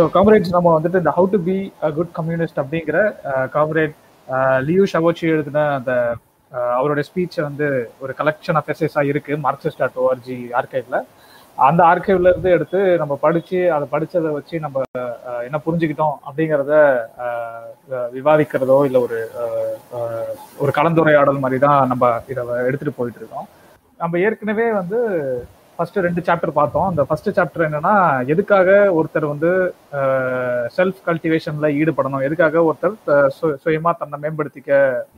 So comrades நம்ம வந்துட்டு இந்த how to be a good communist அப்படிங்கிற காம்ரேட் லியூ ஷவோச்சி எழுதின அந்த uh, அவரோட ஸ்பீச்சை வந்து ஒரு கலெக்ஷன் ஆஃப் எஸ்எஸ்ஸாக இருக்கு மார்க்சிஸ்ட் டாட் ஓஆர்ஜி ஆர்கைவ்ல அந்த ஆர்கைவ்ல இருந்து எடுத்து நம்ம படிச்சு அதை படிச்சதை வச்சு நம்ம uh, என்ன புரிஞ்சுக்கிட்டோம் அப்படிங்கிறத uh, விவாதிக்கிறதோ இல்லை ஒரு ஒரு கலந்துரையாடல் மாதிரி தான் நம்ம இதை எடுத்துட்டு போயிட்டு இருக்கோம். நம்ம ஏற்கனவே வந்து ஃபர்ஸ்ட் ரெண்டு சாப்டர் பார்த்தோம். அந்த ஃபர்ஸ்ட் சாப்டர் என்னன்னா எதுக்காக ஒருத்தர் வந்து செல்ஃப் கல்டிவேஷன்ல ஈடுபடணும்? எதுக்காக ஒருத்தர் சுயமா தன்னை மேம்படுத்திக்க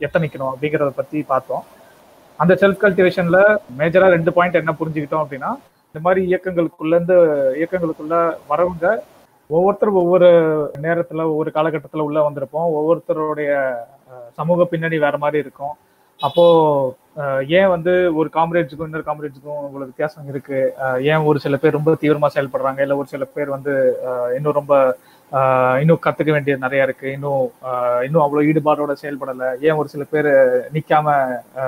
எத்தனைக்கணும்? அப்படிங்கிறத பத்தி பார்த்தோம். அந்த செல்ஃப் கல்டிவேஷன்ல மேஜரா ரெண்டு பாயிண்ட் என்ன புரிஞ்சுக்கிட்டோம் அப்படின்னா இந்த மாதிரி இயக்கங்களுக்குள்ள இருந்து இயக்கங்களுக்குள்ள வரவங்க ஒவ்வொருத்தரும் ஒவ்வொரு நேரத்துல ஒவ்வொரு காலகட்டத்துல உள்ள வந்திருப்போம். ஒவ்வொருத்தருடைய சமூக பின்னணி வேற மாதிரி இருக்கும். அப்போ ஏன் வந்து ஒரு காம்ரேட்ஸுக்கும் இன்னொரு காம்ரேட்ஸுக்கும் இவ்வளவு வித்தியாசம் இருக்கு? ஏன் ஒரு சில பேர் ரொம்ப தீவிரமா செயல்படுறாங்க? இல்லை ஒரு சில பேர் வந்து இன்னும் ரொம்ப இன்னும் கத்துக்க வேண்டியது நிறைய இருக்கு. இன்னும் இன்னும் அவ்வளவு ஈடுபாடோட செயல்படலை. ஏன் ஒரு சில பேர் நிக்காம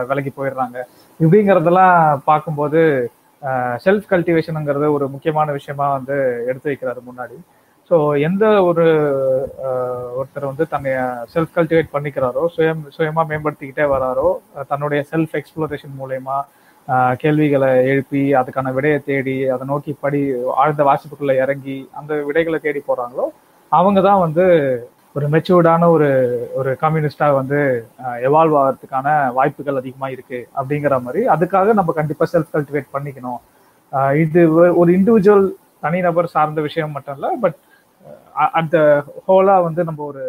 விலகி போயிடுறாங்க? இப்படிங்கிறதெல்லாம் பார்க்கும்போது செல்ஃப் கல்டிவேஷனுங்கிறது ஒரு முக்கியமான விஷயமா வந்து எடுத்து வைக்கிறாரு முன்னாடி. ஸோ எந்த ஒரு ஒருத்தர் வந்து தன்னை செல்ஃப் கல்டிவேட் பண்ணிக்கிறாரோ சுயம் சுயமாக மேம்படுத்திக்கிட்டே வராரோ தன்னுடைய செல்ஃப் எக்ஸ்ப்ளோரேஷன் மூலயமா கேள்விகளை எழுப்பி அதுக்கான விடையை தேடி அதை நோக்கி படி ஆழ்ந்த வாசிப்புக்குள்ளே இறங்கி அந்த விடைகளை தேடி போகிறாங்களோ அவங்க தான் வந்து ஒரு மெச்சூர்டான ஒரு ஒரு கம்யூனிஸ்டாக வந்து எவால்வ் ஆகிறதுக்கான வாய்ப்புகள் அதிகமாக இருக்குது அப்படிங்கிற மாதிரி அதுக்காக நம்ம கண்டிப்பாக செல்ஃப் கல்டிவேட் பண்ணிக்கணும் இது ஒரு இண்டிவிஜுவல் தனிநபர் சார்ந்த விஷயம் மட்டும் இல்லை பட் அந்த ஹோலா வந்து நம்ம ஒரு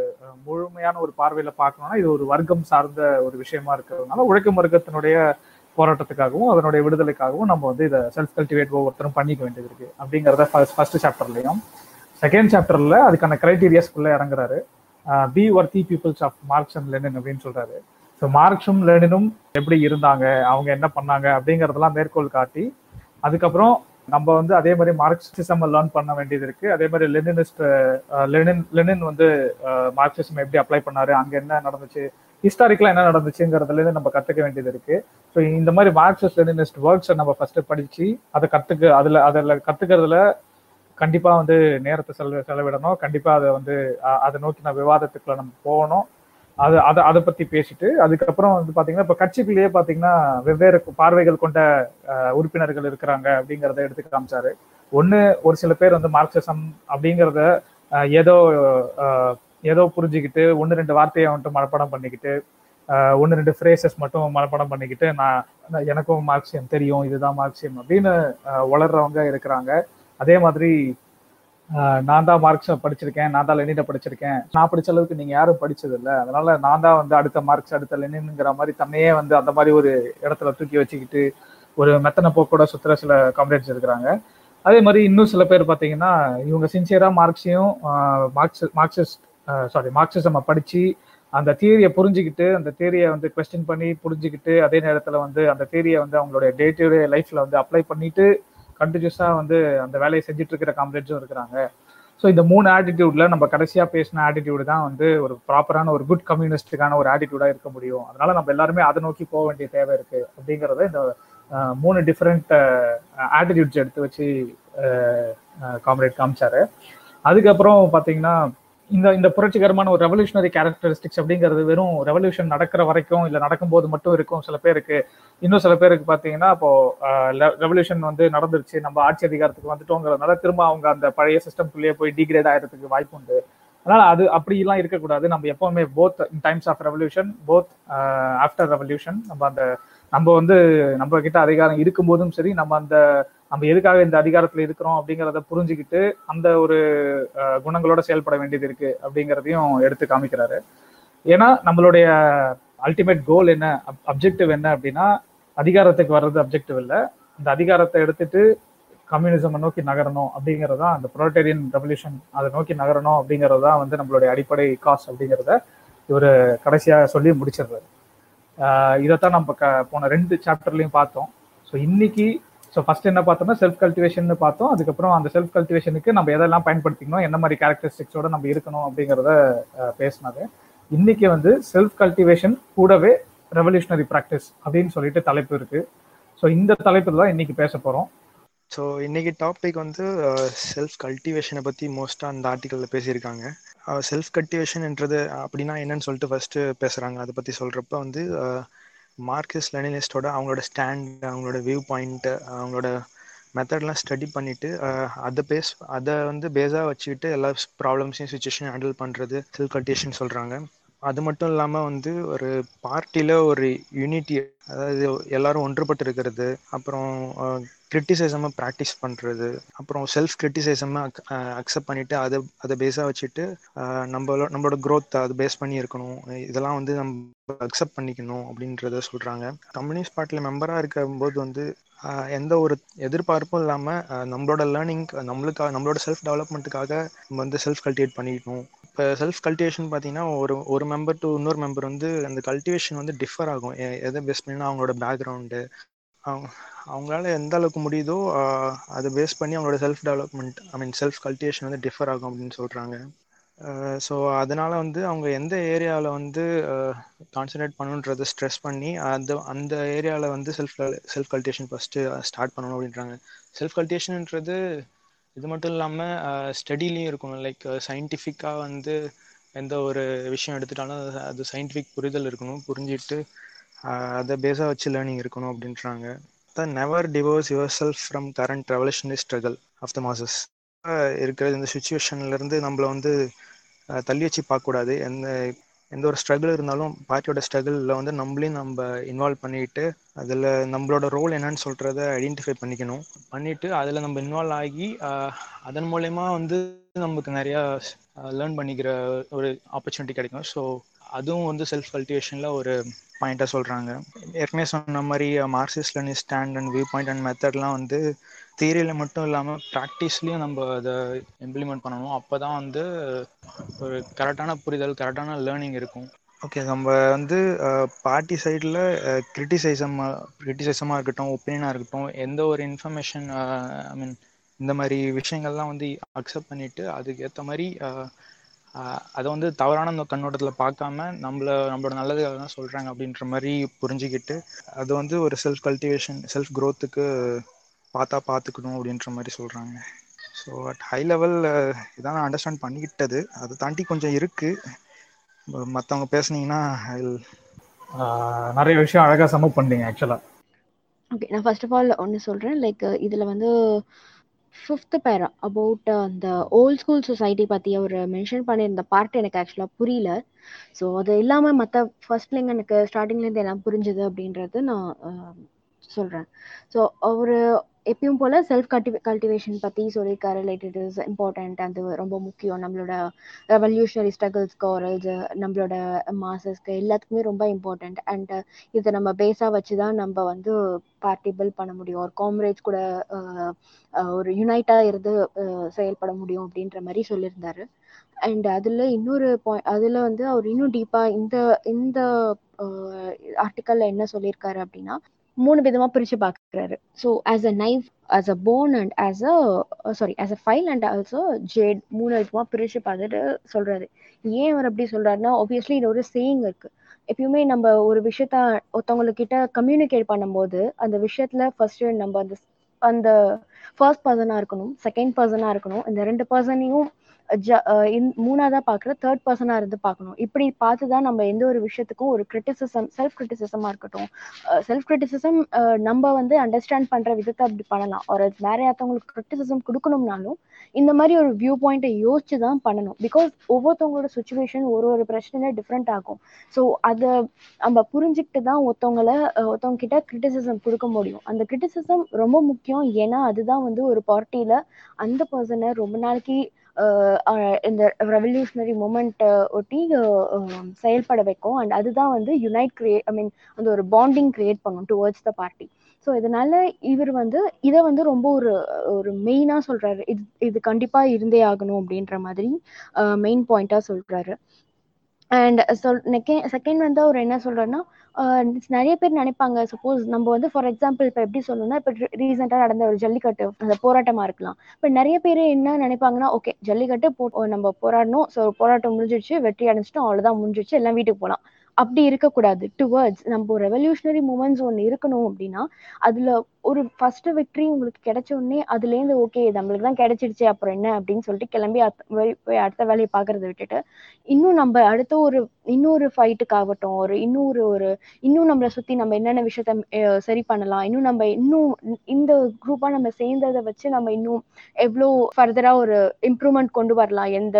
முழுமையான ஒரு பார்வையில பார்க்கணும்னா இது ஒரு வர்க்கம் சார்ந்த ஒரு விஷயமா இருக்கிறதுனால உழைக்கும் வர்க்கத்தினுடைய போராட்டத்துக்காகவும் அதனுடைய விடுதலைக்காகவும் நம்ம வந்து இதை செல்ஃப் கல்டிவேட் ஒவ்வொருத்தரும் பண்ணிக்க வேண்டியது இருக்கு. அப்படிங்கிறத ஃபர்ஸ்ட் சாப்டர்லையும் செகண்ட் சாப்டர்ல அதுக்கான கிரைட்டீரியாஸ்குள்ள இறங்குறாரு. Be worthy peoples of Marx and Lenin அப்படின்னு சொல்றாரு. ஸோ மார்க்ஸும் லெனினும் எப்படி இருந்தாங்க? அவங்க என்ன பண்ணாங்க? அப்படிங்கறதெல்லாம் மேற்கோள் காட்டி அதுக்கப்புறம் நம்ம வந்து அதே மாதிரி மார்க்சிசம் லேர்ன் பண்ண வேண்டியது இருக்கு. அதே மாதிரி லெனினிஸ்ட் லெனின் லெனின் வந்து மார்க்சிசம் எப்படி அப்ளை பண்ணாரு அங்க என்ன நடந்துச்சு ஹிஸ்டாரிக்கலா என்ன நடந்துச்சுங்கிறதுல இருந்து நம்ம கத்துக்க வேண்டியது இருக்கு. ஸோ இந்த மாதிரி மார்க்சிஸ்ட் லெனினிஸ்ட் ஒர்க்ஸை நம்ம ஃபர்ஸ்ட் படிச்சு அதை கத்துக்க அதுல அதில் கத்துக்கிறதுல கண்டிப்பா வந்து நேரத்தை செலவு செலவிடணும். கண்டிப்பா அதை வந்து அதை நோக்கி நான் விவாதத்துக்குள்ள நம்ம போகணும். அது அதை அதை பத்தி பேசிட்டு அதுக்கப்புறம் வந்து பாத்தீங்கன்னா இப்ப கட்சிக்குள்ளேயே பாத்தீங்கன்னா வெவ்வேறு பார்வைகள் கொண்ட உறுப்பினர்கள் இருக்கிறாங்க அப்படிங்கிறத எடுத்து காமிச்சாரு. ஒண்ணு ஒரு சில பேர் வந்து மார்க்சிசம் அப்படிங்கிறத ஏதோ ஏதோ புரிஞ்சுக்கிட்டு ஒன்று ரெண்டு வார்த்தையை வந்துட்டு மனப்பாடம் பண்ணிக்கிட்டு ஒன்று ரெண்டு ஃப்ரேசஸ் மட்டும் மனப்பாடம் பண்ணிக்கிட்டு நான் எனக்கும் மார்க்சியம் தெரியும் இதுதான் மார்க்சியம் அப்படின்னு வளர்றவங்க இருக்கிறாங்க. அதே மாதிரி நான் தான் மார்க்ஸ் படிச்சிருக்கேன் நான் தான் லெனினை படிச்சிருக்கேன். நான் படிச்ச அளவுக்கு நீங்க யாரும் படிச்சது இல்லை அதனால நான் தான் வந்து அடுத்த மார்க்ஸ் அடுத்த லெனின்ங்கிற மாதிரி தன்னையே வந்து அந்த மாதிரி ஒரு இடத்துல தூக்கி வச்சுக்கிட்டு ஒரு மெத்தனை போக்கோட சுத்துற சில காம்ரேட்ஸ் இருக்கிறாங்க. அதே மாதிரி இன்னும் சில பேர் பார்த்தீங்கன்னா இவங்க சின்சியரா மார்க்ஸையும் மார்க்ஸ் மார்க்சிஸ்ட் சாரி மார்க்சிசம் படிச்சு அந்த தியரியை புரிஞ்சுக்கிட்டு அந்த தியரியை வந்து கொஸ்டின் பண்ணி புரிஞ்சுக்கிட்டு அதே நேரத்தில் வந்து அந்த தியரியை வந்து அவங்களுடைய டே டு டே லைஃப்ல வந்து அப்ளை பண்ணிட்டு கண்டினியூஸாக வந்து அந்த வேலையை செஞ்சுட்டு இருக்கிற காம்ரேட்ஸும் இருக்கிறாங்க. ஸோ இந்த மூணு ஆட்டிடியூட்ல நம்ம கடைசியாக பேசின ஆட்டிடியூடு தான் வந்து ஒரு ப்ராப்பரான ஒரு குட் கம்யூனிஸ்டுக்கான ஒரு ஆட்டிடியூடா இருக்க முடியும். அதனால நம்ம எல்லாருமே அதை நோக்கி போக வேண்டிய தேவை இருக்கு அப்படிங்கிறத இந்த மூணு டிஃப்ரெண்ட் ஆட்டிடியூட்ஸ் எடுத்து வச்சு காம்ரேட் காமிச்சாரு. அதுக்கப்புறம் பார்த்தீங்கன்னா இந்த இந்த புரட்சிகரமான ஒரு ரெவல்யூஷனரி கேரக்டரிஸ்டிக்ஸ் அப்படிங்கிறது வெறும் ரெவல்யூஷன் நடக்கிற வரைக்கும் இல்லை நடக்கும்போது மட்டும் இருக்கும் சில பேருக்கு. இன்னும் சில பேருக்கு பார்த்தீங்கன்னா இப்போ ரெவல்யூஷன் வந்து நடந்துருச்சு நம்ம ஆட்சி அதிகாரத்துக்கு வந்துட்டோங்கிறதுனால திரும்ப அவங்க அந்த பழைய சிஸ்டம்குள்ளேயே போய் டிகிரேட் ஆகிறதுக்கு வாய்ப்பு உண்டு. அதனால அது அப்படிலாம் இருக்கக்கூடாது. நம்ம எப்பவுமே both in times of revolution both after revolution நம்ம அந்த நம்ம வந்து நம்ம கிட்ட அதிகாரம் இருக்கும்போதும் சரி நம்ம அந்த நம்ம எதுக்காக இந்த அதிகாரத்துல இருக்கிறோம் அப்படிங்கிறத புரிஞ்சுக்கிட்டு அந்த ஒரு குணங்களோட செயல்பட வேண்டியது இருக்கு அப்படிங்கிறதையும் எடுத்து காமிக்கிறாரு. ஏன்னா நம்மளுடைய அல்டிமேட் கோல் என்ன அப்ஜெக்டிவ் என்ன அப்படின்னா அதிகாரத்துக்கு வர்றது அப்ஜெக்டிவ் இல்லை. அந்த அதிகாரத்தை எடுத்துட்டு கம்யூனிசம் நோக்கி நகரணும் அப்படிங்கிறது தான் அந்த ப்ரொலட்டேரியன் ரெவல்யூஷன் அதை நோக்கி நகரணும் அப்படிங்கிறது தான் வந்து நம்மளுடைய அடிப்படை காஸ் அப்படிங்கிறத இவர் கடைசியாக சொல்லி முடிச்சிடுறாரு. இதைத்தான் நம்ம க போன ரெண்டு சாப்டர்லையும் பார்த்தோம். ஸோ இன்னைக்கு ஸோ ஃபர்ஸ்ட் என்ன பார்த்தோம்னா செல்ஃப் கல்டிவேஷன் பார்த்தோம். அதுக்கப்புறம் அந்த செல்ஃப் கல்டிவேஷனுக்கு நம்ம எதெல்லாம் பயன்படுத்திக்கணும் என்ன மாதிரி கேரக்டரிஸ்டிக்ஸோட நம்ம இருக்கணும் அப்படிங்கிறத பேசினாரு இன்னைக்கு வந்து செல்ஃப் கல்டிவேஷன் கூடவே ரெவல்யூஷனரி ப்ராக்டிஸ் அப்படின்னு சொல்லிட்டு தலைப்பு இருக்கு. ஸோ இந்த தலைப்பில் தான் இன்னைக்கு பேச போகிறோம் ஸோ இன்னைக்கு டாபிக் வந்து செல்ஃப் கல்டிவேஷனை பற்றி மோஸ்ட்டாக அந்த ஆர்டிக்கலில் பேசியிருக்காங்க. செல்ஃப் கல்டிவேஷன்ன்றது அப்படின்னா என்னன்னு சொல்லிட்டு ஃபர்ஸ்ட் பேசுகிறாங்க அதை பற்றி சொல்கிறப்ப வந்து மார்க்கஸ் லெனினிஸ்டோட அவங்களோட ஸ்டாண்ட் அவங்களோட வியூ பாயிண்ட்டு அவங்களோட மெத்தட்லாம் ஸ்டடி பண்ணிட்டு அதை பேஸ் அதை வந்து பேஸாக வச்சுக்கிட்டு எல்லா ப்ராப்ளம்ஸையும் சுச்சுவேஷன் ஹேண்டில் பண்ணுறது செல்ஃப் கல்டிவேஷன் சொல்கிறாங்க அது மட்டும் இல்லாமல் வந்து ஒரு பார்ட்டியில் ஒரு யூனிட்டி அதாவது எல்லாரும் ஒன்றுபட்டு இருக்கிறது அப்புறம் கிரிட்டிசிசமை ப்ராக்டிஸ் பண்ணுறது அப்புறம் செல்ஃப் கிரிட்டிசிசமை அக்செப்ட் பண்ணிவிட்டு அதை அதை பேஸாக வச்சுட்டு நம்மளோட நம்மளோட க்ரோத் அதை பேஸ் பண்ணி இருக்கணும். இதெல்லாம் வந்து நம்ம அக்செப்ட் பண்ணிக்கணும் அப்படின்றத சொல்கிறாங்க கம்யூனிஸ்ட் பார்ட்டியில் மெம்பராக இருக்கும்போது வந்து எந்த ஒரு எதிர்பார்ப்பும் இல்லாமல் நம்மளோட லேர்னிங் நம்மளுக்காக நம்மளோட செல்ஃப் டெவலப்மெண்ட்டுக்காக நம்ம வந்து செல்ஃப் கல்டிவேட் பண்ணிக்கணும். இப்போ செல்ஃப் கல்டிவேஷன் பார்த்தீங்கன்னா ஒரு ஒரு மெம்பர் டு இன்னொரு மெம்பர் வந்து அந்த கல்டிவேஷன் வந்து டிஃபர் ஆகும். எதை பேஸ் பண்ணினா அவங்களோட பேக்ரவுண்டு அவங்க அவங்களால எந்த அளவுக்கு முடியுதோ அதை பேஸ் பண்ணி அவங்களோட self development I mean self cultivation வந்து டிஃபர் ஆகும் அப்படின்னு சொல்கிறாங்க ஸோ அதனால வந்து அவங்க எந்த ஏரியாவில் வந்து கான்சன்ட்ரேட் பண்ணுன்றதை ஸ்ட்ரெஸ் பண்ணி அந்த அந்த ஏரியாவில் வந்து self self cultivation first start பண்ணணும் அப்படின்றாங்க. செல்ஃப் கல்டிவேஷன்ன்றது இது மட்டும் இல்லாமல் ஸ்டடிலையும் இருக்கணும் லைக் சயின்டிஃபிக்காக வந்து எந்த ஒரு விஷயம் எடுத்துட்டாலும் அது சயின்டிஃபிக் புரிதல் இருக்கணும். புரிஞ்சிட்டு அதை பேஸாக வச்சு லேர்னிங் இருக்கணும் அப்படின்றாங்க. The never divorce yourself from current revolutionary struggle of the masses இருக்கிற இந்த சுச்சுவேஷன்லேருந்து நம்மளை வந்து தள்ளி வச்சு பார்க்கக்கூடாது. எந்த எந்த ஒரு ஸ்ட்ரகிள் இருந்தாலும் பார்ட்டியோட ஸ்ட்ரகிளில் வந்து நம்மளையும் நம்ம இன்வால்வ் பண்ணிட்டு அதில் நம்மளோட ரோல் என்னன்னு சொல்கிறத ஐடென்டிஃபை பண்ணிக்கணும். பண்ணிவிட்டு அதில் நம்ம இன்வால்வ் ஆகி அதன் மூலயமா வந்து நமக்கு நிறையா லேர்ன் பண்ணிக்கிற ஒரு ஆப்பர்ச்சுனிட்டி கிடைக்கும். ஸோ அதுவும் வந்து செல்ஃப் கல்டிவேஷனில் ஒரு பாயிண்ட்டாக சொல்கிறாங்க ஏற்கனவே சொன்ன மாதிரி Marxist learning stand and viewpoint and மெத்தட்லாம் வந்து தியரியில மட்டும் இல்லாமல் ப்ராக்டிஸ்லேயும் நம்ம அதை இம்ப்ளிமெண்ட் பண்ணணும். அப்போ தான் வந்து ஒரு கரெக்டான புரிதல் கரெக்டான லேர்னிங் இருக்கும். ஓகே நம்ம வந்து பார்ட்டி சைடில் கிரிட்டிசைசம் கிரிட்டிசைசமாக இருக்கட்டும் ஒப்பீனியனாக இருக்கட்டும் எந்த ஒரு இன்ஃபர்மேஷன் ஐ மீன் இந்த மாதிரி விஷயங்கள்லாம் வந்து அக்செப்ட் பண்ணிவிட்டு அதுக்கு ஏற்ற மாதிரி அதை வந்து தவறான கண்ணோட்டத்தில் பார்க்காம நம்மள நம்மளோட நல்லதுக்காக தான் சொல்கிறாங்க அப்படின்ற மாதிரி புரிஞ்சுக்கிட்டு அது வந்து ஒரு செல்ஃப் கல்டிவேஷன் செல்ஃப் க்ரோத்துக்கு பார்த்தா பார்த்துக்கணும் அப்படின்ற மாதிரி சொல்கிறாங்க ஸோ அட் ஹை லெவல் இதான் நான் அண்டர்ஸ்டாண்ட் பண்ணிக்கிட்டது. அதை தாண்டி கொஞ்சம் இருக்குது மற்றவங்க பேசுனீங்கன்னா நிறைய விஷயம் அழகாக சமூவ் பண்ணீங்க ஆக்சுவலாக ஓகே நான் ஃபர்ஸ்ட் ஆஃப் ஆல் ஒன்று சொல்கிறேன் லைக் இதில் வந்து ஃபிஃப்த் பேரா அபவுட் அந்த ஓல்ட் ஸ்கூல் சொசைட்டி பற்றி அவர் மென்ஷன் பண்ணியிருந்த பார்ட் எனக்கு ஆக்சுவலாக புரியல. ஸோ அது இல்லாமல் மற்ற ஃபர்ஸ்ட்லேங்க எனக்கு ஸ்டார்டிங்லேருந்து எல்லாம் புரிஞ்சுது அப்படின்றது நான் சொல்கிறேன் ஸோ அவர் எப்பயும் போல் செல்ஃப் கல்டிவே கல்டிவேஷன் பற்றி சொல்லியிருக்காரு. லைட் இட் இஸ் இம்பார்ட்டண்ட் அது ரொம்ப முக்கியம். நம்மளோட ரெவல்யூஷனரி ஸ்ட்ரகிள்ஸ்க்கு ஒரு இது நம்மளோட மாசஸ்க்கு எல்லாத்துக்குமே ரொம்ப இம்பார்ட்டண்ட் அண்ட் இதை நம்ம பேஸாக வச்சு தான் நம்ம வந்து பார்ட்டி பண்ண முடியும். ஒரு காம்ரேஜ் கூட ஒரு யுனைட்டாக இருந்து செயல்பட முடியும் அப்படின்ற மாதிரி சொல்லியிருந்தாரு. அண்ட் அதில் இன்னொரு பாயிண்ட் அதில் வந்து அவர் இன்னும் டீப்பாக இந்த இந்த ஆர்டிக்கலில் என்ன சொல்லியிருக்காரு அப்படின்னா மூணு விதமா பிரிச்சு பாக்குறாரு. So as a knife as a bone and as a sorry as a file and also jade மூணு விதமா பிரிச்சு பார்த்துட்டு சொல்றாரு. ஏன் அவர் அப்படி சொல்றாருன்னா ஆப்வியஸ்லி இது ஒரு சேயிங் இருக்கு. எப்பயுமே நம்ம ஒரு விஷயத்த ஒருத்தவங்கக்கிட்ட கம்யூனிகேட் பண்ணும்போது அந்த விஷயத்துல ஃபர்ஸ்ட் நம்ம அந்த அந்த ஃபர்ஸ்ட் பர்சனா இருக்கணும் செகண்ட் பர்சனா இருக்கணும் இந்த ரெண்டு பர்சனையும் மூணாவதா பாக்குற தேர்ட் பர்சனா இருந்து பார்க்கணும் இப்படி பார்த்து தான் நம்ம எந்த ஒரு விஷயத்துக்கும் ஒரு கிரிட்டிசிசம் செல்ஃப் கிரிட்டிசிசமா இருக்கட்டும். செல்ஃப் கிரிட்டிசிசம் நம்ம வந்து அண்டர்ஸ்டாண்ட் பண்ற விதத்தை அப்படி பண்ணலாம். ஒரு வேற யார்த்தவங்களுக்கு கிரிட்டிசிசம் கொடுக்கணும்னாலும் இந்த மாதிரி ஒரு வியூ பாயிண்ட்டை யோசிச்சு தான் பண்ணணும். பிகாஸ் ஒவ்வொருத்தவங்களோட சுச்சுவேஷன் ஒரு ஒரு பிரச்சனை டிஃப்ரெண்ட் ஆகும். ஸோ அதை நம்ம புரிஞ்சுக்கிட்டு தான் ஒருத்தவங்கள ஒருத்தவங்க கிட்ட கிரிட்டிசிசம் கொடுக்க முடியும். அந்த கிரிட்டிசிசம் ரொம்ப முக்கியம். ஏன்னா அதுதான் வந்து ஒரு பார்ட்டியில அந்த பர்சனை ரொம்ப நாளைக்கு இந்த ரெவல்யூஷனரி மூமெண்ட்டை ஒட்டி செயல்பட வைக்கும். அண்ட் அதுதான் வந்து யுனைட் கிரியேட் ஐ மீன் அந்த ஒரு பாண்டிங் கிரியேட் பண்ணும் டுவர்ட்ஸ் த பார்ட்டி ஸோ இதனால இவர் வந்து இதை வந்து ரொம்ப ஒரு ஒரு மெயினாக சொல்கிறாரு இது இது கண்டிப்பாக இருந்தே ஆகணும் அப்படின்ற மாதிரி மெயின் பாயிண்ட்டாக சொல்கிறாரு அண்ட் சொல் செகண்ட் வந்து அவர் என்ன சொல்றாருன்னா நிறைய பேர் நினைப்பாங்க. சப்போஸ் நம்ம வந்து ஃபார் எக்ஸாம்பிள் இப்போ எப்படி சொல்லணும்னா இப்போ ரீசெண்டாக நடந்த ஒரு ஜல்லிக்கட்டு அந்த போராட்டமா இருக்கலாம். இப்போ நிறைய பேர் என்ன நினைப்பாங்கன்னா ஓகே ஜல்லிக்கட்டு போ நம்ம போராடணும். ஸோ போராட்டம் முடிஞ்சிடுச்சு வெற்றி அடைஞ்சிட்டோம் அவ்வளோதான் முடிஞ்சிடுச்சு எல்லாம் வீட்டுக்கு போகலாம் அப்படி இருக்கக்கூடாது. டுவர்ட்ஸ் நம்ம ரெவல்யூஷனரி மூமெண்ட்ஸ் ஒன்று இருக்கணும் அப்படின்னா அதுல ஒரு ஃபர்ஸ்ட் வெற்றி உங்களுக்கு கிடைச்ச உடனே அதுலேருந்து ஓகே நம்மளுக்கு தான் கிடைச்சிடுச்சு அப்புறம் என்ன அப்படின்னு சொல்லிட்டு கிளம்பி போய் அடுத்த வேலையை பார்க்கறத விட்டுட்டு இன்னும் நம்ம அடுத்த ஒரு இன்னொரு ஃபைட்டுக்காகட்டும் ஒரு இன்னொரு ஒரு இன்னும் நம்மளை சுத்தி நம்ம என்னென்ன விஷயத்த சரி பண்ணலாம் இன்னும் நம்ம இன்னும் இந்த குரூப்பா நம்ம சேர்ந்ததை வச்சு நம்ம இன்னும் எவ்வளோ ஃபர்தரா ஒரு இம்ப்ரூவ்மெண்ட் கொண்டு வரலாம் எந்த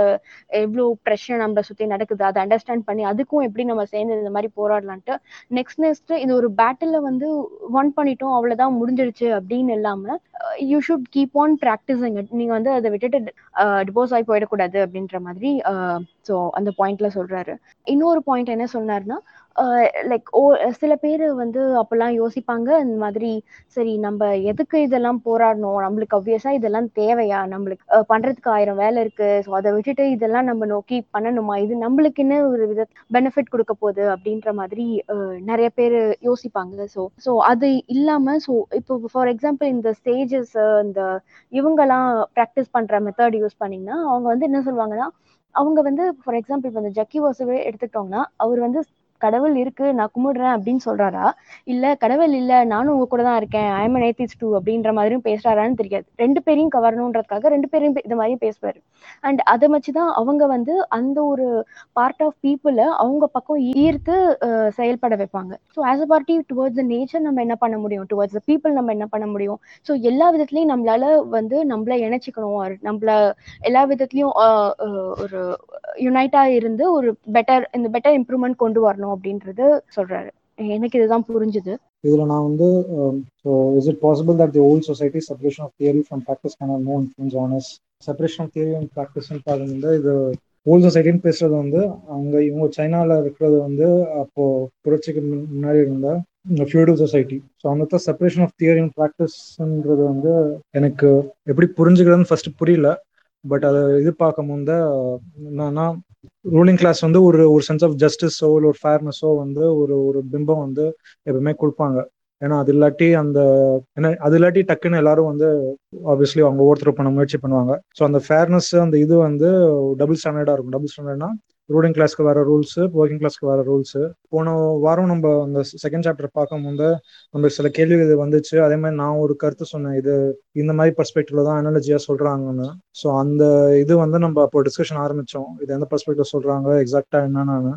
எவ்வளோ பிரச்சனை நம்மளை சுத்தி நடக்குது அதை அண்டர்ஸ்டாண்ட் பண்ணி அதுக்கும் எப்படி நம்ம சேர்ந்து இந்த மாதிரி போராடலான்ட்டு நெக்ஸ்ட் நெக்ஸ்ட் இது ஒரு பேட்டில் வந்து ஒன் பண்ணிட்டோம் அவ்வளோதான் முடிஞ்சு முடிஞ்சிருச்சு அப்படின்னு இல்லாம you should keep on practising நீங்க வந்து அதை விட்டுட்டு டிவோர்ஸ் ஆகி போயிடக்கூடாது அப்படின்ற மாதிரி ஸோ அந்த பாயிண்ட்ல சொல்றாரு. இன்னொரு பாயிண்ட் என்ன சொன்னார்னா லைக் ஓ சில பேர் வந்து அப்பெல்லாம் யோசிப்பாங்க இந்த மாதிரி சரி நம்ம எதுக்கு இதெல்லாம் போராடணும்? நம்மளுக்கு அவ்வியஸா இதெல்லாம் தேவையா? நம்மளுக்கு பண்றதுக்கு ஆயிரம் வேலை இருக்கு. ஸோ அதை விட்டுட்டு இதெல்லாம் நம்ம நோக்கி பண்ணணுமா? இது நம்மளுக்கு என்ன ஒரு வித பெனிஃபிட் கொடுக்க போகுது? அப்படின்ற மாதிரி நிறைய பேர் யோசிப்பாங்க. ஸோ ஸோ அது இல்லாம ஸோ இப்போ ஃபார் எக்ஸாம்பிள் இந்த ஸ்டேஜஸ் இந்த இவங்கெல்லாம் ப்ராக்டிஸ் பண்ற மெத்தட் யூஸ் பண்ணீங்கன்னா அவங்க வந்து என்ன சொல்லுவாங்கன்னா அவங்க வந்து ஃபார் எக்ஸாம்பிள் இப்போ இந்த ஜக்கி வாசுவே எடுத்துக்கிட்டோம்னா அவர் வந்து கடவுள் இருக்கு நான் கும்பிடுறேன் அப்படின்னு சொல்றாரா? இல்ல கடவுள் இல்ல நானும் உங்க கூட தான் இருக்கேன் ஐஎம் ஏத்திஸ் டூ அப்படின்ற மாதிரியும் பேசுறாரான்னு தெரியாது. ரெண்டு பேரையும் கவரணுன்றதுக்காக ரெண்டு பேரையும் இந்த மாதிரியும் பேசுவாரு. அண்ட் அதை வச்சுதான் அவங்க வந்து அந்த ஒரு பார்ட் ஆஃப் பீப்புள அவங்க பக்கம் ஈர்த்து செயல்பட வைப்பாங்க. So as a party towards the nature நம்ம என்ன பண்ண முடியும்? டுவர்ட்ஸ் த பீப்புள் நம்ம என்ன பண்ண முடியும்? ஸோ எல்லா விதத்துலயும் நம்மளால வந்து நம்மள இணைச்சிக்கணும். நம்மள எல்லா விதத்துலயும் ஒரு யுனைட்டா இருந்து ஒரு பெட்டர் இந்த பெட்டர் இம்ப்ரூவ்மெண்ட் கொண்டு வரணும். அப்படின்றது சொல்றாரு. எனக்கு இதுதான் புரிஞ்சுது. இதுல நான் வந்து so is it possible that the old society separation of theory from practice can no influence on us separation of theory and ப்ராக்டிஸ்னு பார்க்கும்போது இது ஓல்ட் சொசைட்டின்னு பேசுறது வந்து அங்க இவங்க சைனால இருக்கிறது வந்து அப்போ புரட்சிக்கு முன்னாடி இருந்த ஃபியூடல் சொசைட்டி ஸோ அந்த செப்பரேஷன் ஆஃப் தியரி அண்ட் ப்ராக்டிஸ்ன்றது வந்து எனக்கு எப்படி புரிஞ்சுக்கிறதுன்னு ஃபர்ஸ்ட் புரியல. பட் அதை இது பார்க்கும் போது என்னன்னா ரூலிங் கிளாஸ் வந்து ஒரு ஒரு சென்ஸ் ஆஃப் ஜஸ்டிஸோ இல்லை ஒரு ஃபேர்னஸோ வந்து ஒரு ஒரு பிம்பம் வந்து எப்பவுமே கொடுப்பாங்க. ஏன்னா அது இல்லாட்டி அந்த ஏன்னா அது இல்லாட்டி டக்குன்னு எல்லாரும் வந்து ஆப்வியஸ்லி அவங்க ஒவ்வொருத்தர் பண்ண முயற்சி பண்ணுவாங்க. ஸோ அந்த ஃபேர்னஸ் அந்த இது வந்து டபுள் ஸ்டாண்டர்டா இருக்கும். டபுள் ஸ்டாண்டர்ட்னா ரூலிங் கிளாஸ்க்கு வர ரூல்ஸ் ஒர்க்கிங் கிளாஸ்க்கு வர ரூல்ஸ் போன வாரம் நம்ம அந்த செகண்ட் சாப்டர் பார்க்கும்போது நம்ம சில கேள்விகள் வந்துச்சு. அதே மாதிரி நான் ஒரு கருத்து சொன்னேன். இது இந்த மாதிரி பர்ஸ்பெக்டிவ்ல தான் அனாலஜியா சொல்றாங்கன்னு. ஸோ அந்த இது வந்து நம்ம அப்போ டிஸ்கஷன் ஆரம்பிச்சோம். இது எந்த பர்ஸ்பெக்டிவ் சொல்றாங்க எக்ஸாக்டா என்னன்னு.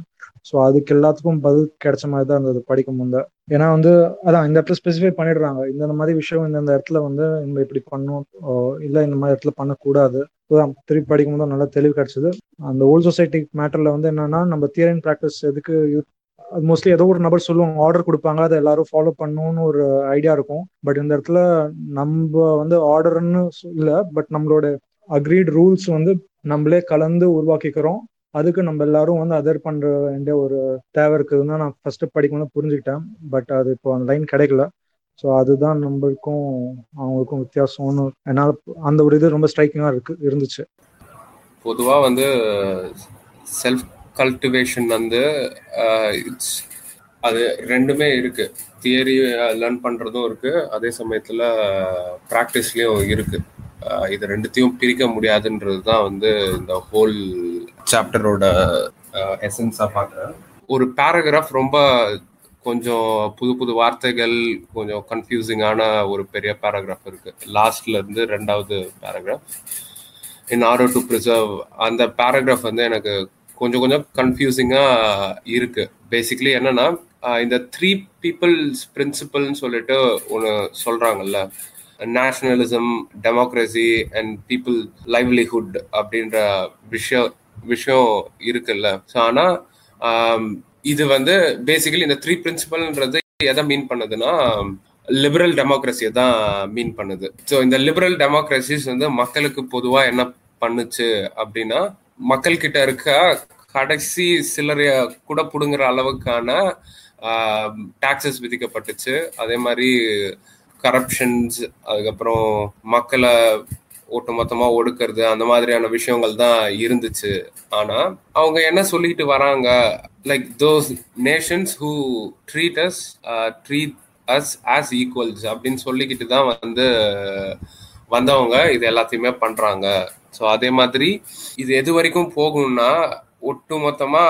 ஸோ அதுக்கு எல்லாத்துக்கும் பதில் கிடைச்ச மாதிரி தான் இருந்தது படிக்கும் போது ஏன்னா வந்து அதான் இந்த இடத்துல ஸ்பெசிஃபை பண்ணிடுறாங்க. இந்த மாதிரி விஷயம் இந்த இடத்துல வந்து நம்ம இப்படி பண்ணும் இல்லை இந்த மாதிரி இடத்துல பண்ணக்கூடாது. திருப்பி படிக்கும் போது நல்லா தெளிவு கிடைச்சது. அந்த ஓல்ட் சொசைட்டி மேட்டர்ல வந்து என்னன்னா நம்ம தியரி அண்ட் ப்ராக்டிஸ் எதுக்கு அது மோஸ்ட்லி ஏதோ ஒரு நபர் சொல்லுவாங்க ஆர்டர் கொடுப்பாங்க அதை எல்லாரும் ஃபாலோ பண்ணணும்னு ஒரு ஐடியா இருக்கும். பட் இந்த இடத்துல நம்ம வந்து ஆர்டர்னு இல்லை பட் நம்மளோட அக்ரீட் ரூல்ஸ் வந்து நம்மளே கலந்து உருவாக்கிக்கிறோம். அதுக்கு நம்ம எல்லாரும் வந்து அதர் பண்ற வேண்டிய ஒரு தேவை இருக்குதுன்னு நான் ஃபர்ஸ்ட் படிக்கும்போது புரிஞ்சுக்கிட்டேன். பட் அது இப்போ அந்த லைன் கிடைக்கல. ஸோ அதுதான் நம்மளுக்கும் அவங்களுக்கும் வித்தியாசம்னு என்னால் அந்த ஒரு இது ரொம்ப ஸ்ட்ரைக்கிங்காக இருக்கு இருந்துச்சு. பொதுவாக வந்து செல்ஃப் கல்டிவேஷன் வந்து இட்ஸ் அது ரெண்டுமே இருக்கு. தியரி லேர்ன் பண்ணுறதும் இருக்கு. அதே சமயத்தில் ப்ராக்டிஸ்லேயும் இருக்கு. இது ரெண்டுத்தையும் பிரிக்க முடியாதுன்றது தான் வந்து இந்த ஹோல் சாப்டரோட எசன்ஸாக பார்க்குறேன். ஒரு பேராகிராஃப் ரொம்ப கொஞ்சம் புது புது வார்த்தைகள் கொஞ்சம் கன்ஃபியூசிங்கான ஒரு பெரிய பேராகிராஃப் இருக்கு. லாஸ்ட்ல இருந்து ரெண்டாவது paragraph in order to preserve அந்த பேராகிராஃப் வந்து எனக்கு கொஞ்சம் கொஞ்சம் கன்ஃபியூசிங்கா இருக்கு. பேசிக்லி என்னன்னா இந்த த்ரீ பீப்புள்ஸ் பிரின்சிபல்னு சொல்லிட்டு ஒன்று சொல்றாங்கல்ல. Nationalism democracy and people livelihood அப்படின்ற விஷயம் விஷயம் இருக்குல்ல. ஸோ ஆனால் இது வந்து பேசிக்கலி இந்த த்ரீ பிரின்சிபல்ன்றது எதை மீன் பண்ணுதுன்னா லிபரல் டெமோக்ரஸியை தான் மீன் பண்ணுது. ஸோ இந்த லிபரல் டெமோக்ரஸிஸ் வந்து மக்களுக்கு பொதுவாக என்ன பண்ணுச்சு அப்படின்னா மக்கள் கிட்ட இருக்க கடைசி சிலரைய கூட பிடுங்குற அளவுக்கான டாக்ஸஸ் விதிக்கப்பட்டுச்சு. அதே மாதிரி கரப்ஷன்ஸ் அதுக்கப்புறம் மக்களை ஒட்டுமொத்தமா ஒடுக்கிறது அந்த மாதிரியான விஷயங்கள் தான் இருந்துச்சு. ஆனா அவங்க என்ன சொல்லிட்டு வராங்க like those nations who treat us treat us as equals அப்படின்னு சொல்லிக்கிட்டு தான் வந்து வந்தவங்க இது எல்லாத்தையுமே பண்றாங்க. ஸோ அதே மாதிரி இது எது வரைக்கும் போகும்னா ஒட்டுமொத்தமா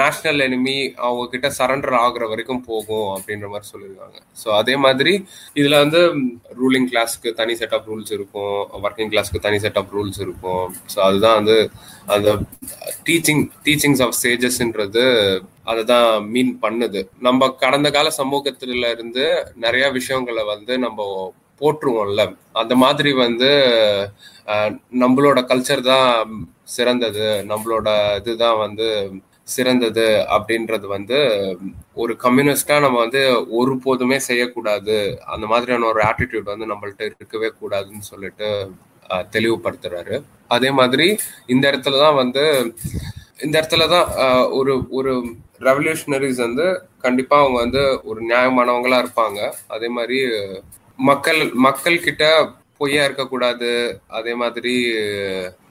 நேஷனல் எனிமி அவங்க கிட்ட சரண்டர் ஆகுற வரைக்கும் போகும் அப்படின்ற மாதிரி சொல்லியிருக்காங்க. ஸோ அதே மாதிரி இதுல வந்து ரூலிங் கிளாஸ்க்கு தனி செட் ஆஃப் ரூல்ஸ் இருக்கும். ஒர்க்கிங் கிளாஸ்க்கு தனி செட் ஆஃப் ரூல்ஸ் இருக்கும். ஸோ அதுதான் வந்து அந்த டீச்சிங் டீச்சிங்ஸ் ஆஃப் சேஜஸ்ன்றது அதை தான் மீன் பண்ணுது. நம்ம கடந்த கால சமூகத்துல இருந்து நிறைய விஷயங்களை வந்து நம்ம போட்டுருவோம்ல அந்த மாதிரி வந்து நம்மளோட கல்ச்சர் தான் சிறந்தது. நம்மளோட இதுதான் வந்து சிறந்தது அப்படின்றது வந்து ஒரு கம்யூனிஸ்டா நம்ம வந்து ஒருபோதுமே செய்யக்கூடாது. அந்த மாதிரியான ஒரு ஆட்டிடியூட் வந்து நம்மள்ட்ட இருக்கவே கூடாதுன்னு சொல்லிட்டு தெளிவுபடுத்துறாரு. அதே மாதிரி இந்த இடத்துல தான் வந்து இந்த இடத்துல தான் ஒரு ஒரு ரெவல்யூஷனரிஸ் வந்து கண்டிப்பா அவங்க வந்து ஒரு நியாயமானவங்களா இருப்பாங்க. அதே மாதிரி மக்கள் மக்கள் கிட்ட பொய்யா இருக்கக்கூடாது. அதே மாதிரி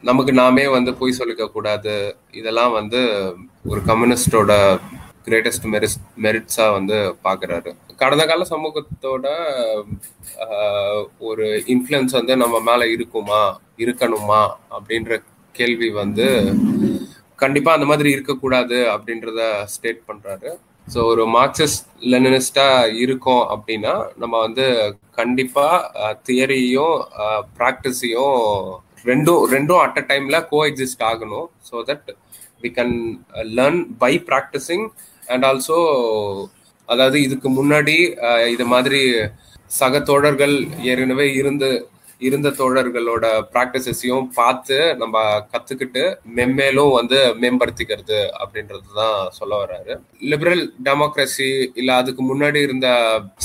நமக்கு நாமே வந்து பொய் சொல்லிக்க கூடாது. இதெல்லாம் வந்து ஒரு கம்யூனிஸ்டோட கிரேட்டஸ்ட் மெரிஸ் மெரிட்ஸா வந்து பாக்குறாரு கடந்த கால சமூகத்தோட ஒரு இன்ஃப்ளூயன்ஸ் வந்து நம்ம மேல இருக்குமா இருக்கணுமா அப்படின்ற கேள்வி வந்து கண்டிப்பா அந்த மாதிரி இருக்கக்கூடாது அப்படின்றத ஸ்டேட் பண்றாரு. ஸோ ஒரு மார்க்சிஸ்ட் லெனினிஸ்டா இருக்கோம் அப்படின்னா நம்ம வந்து கண்டிப்பா தியரியும் ப்ராக்டிஸையும் ரெண்டும் ரெண்டும் அட் அ டைம்ல கோ எக்ஸிஸ்ட் ஆகணும். So that we can learn by practising and also அதாவது இதுக்கு முன்னாடி இது மாதிரி சக தோழர்கள் ஏற்கனவே இருந்து இருந்த தோழர்களோட ப்ராக்டிசஸையும் பார்த்து நம்ம கத்துக்கிட்டு மெம்மேலும் வந்து மேம்படுத்திக்கிறது அப்படின்றது தான் சொல்ல வர்றாரு. லிபரல் டெமோக்ரஸி இல்ல அதுக்கு முன்னாடி இருந்த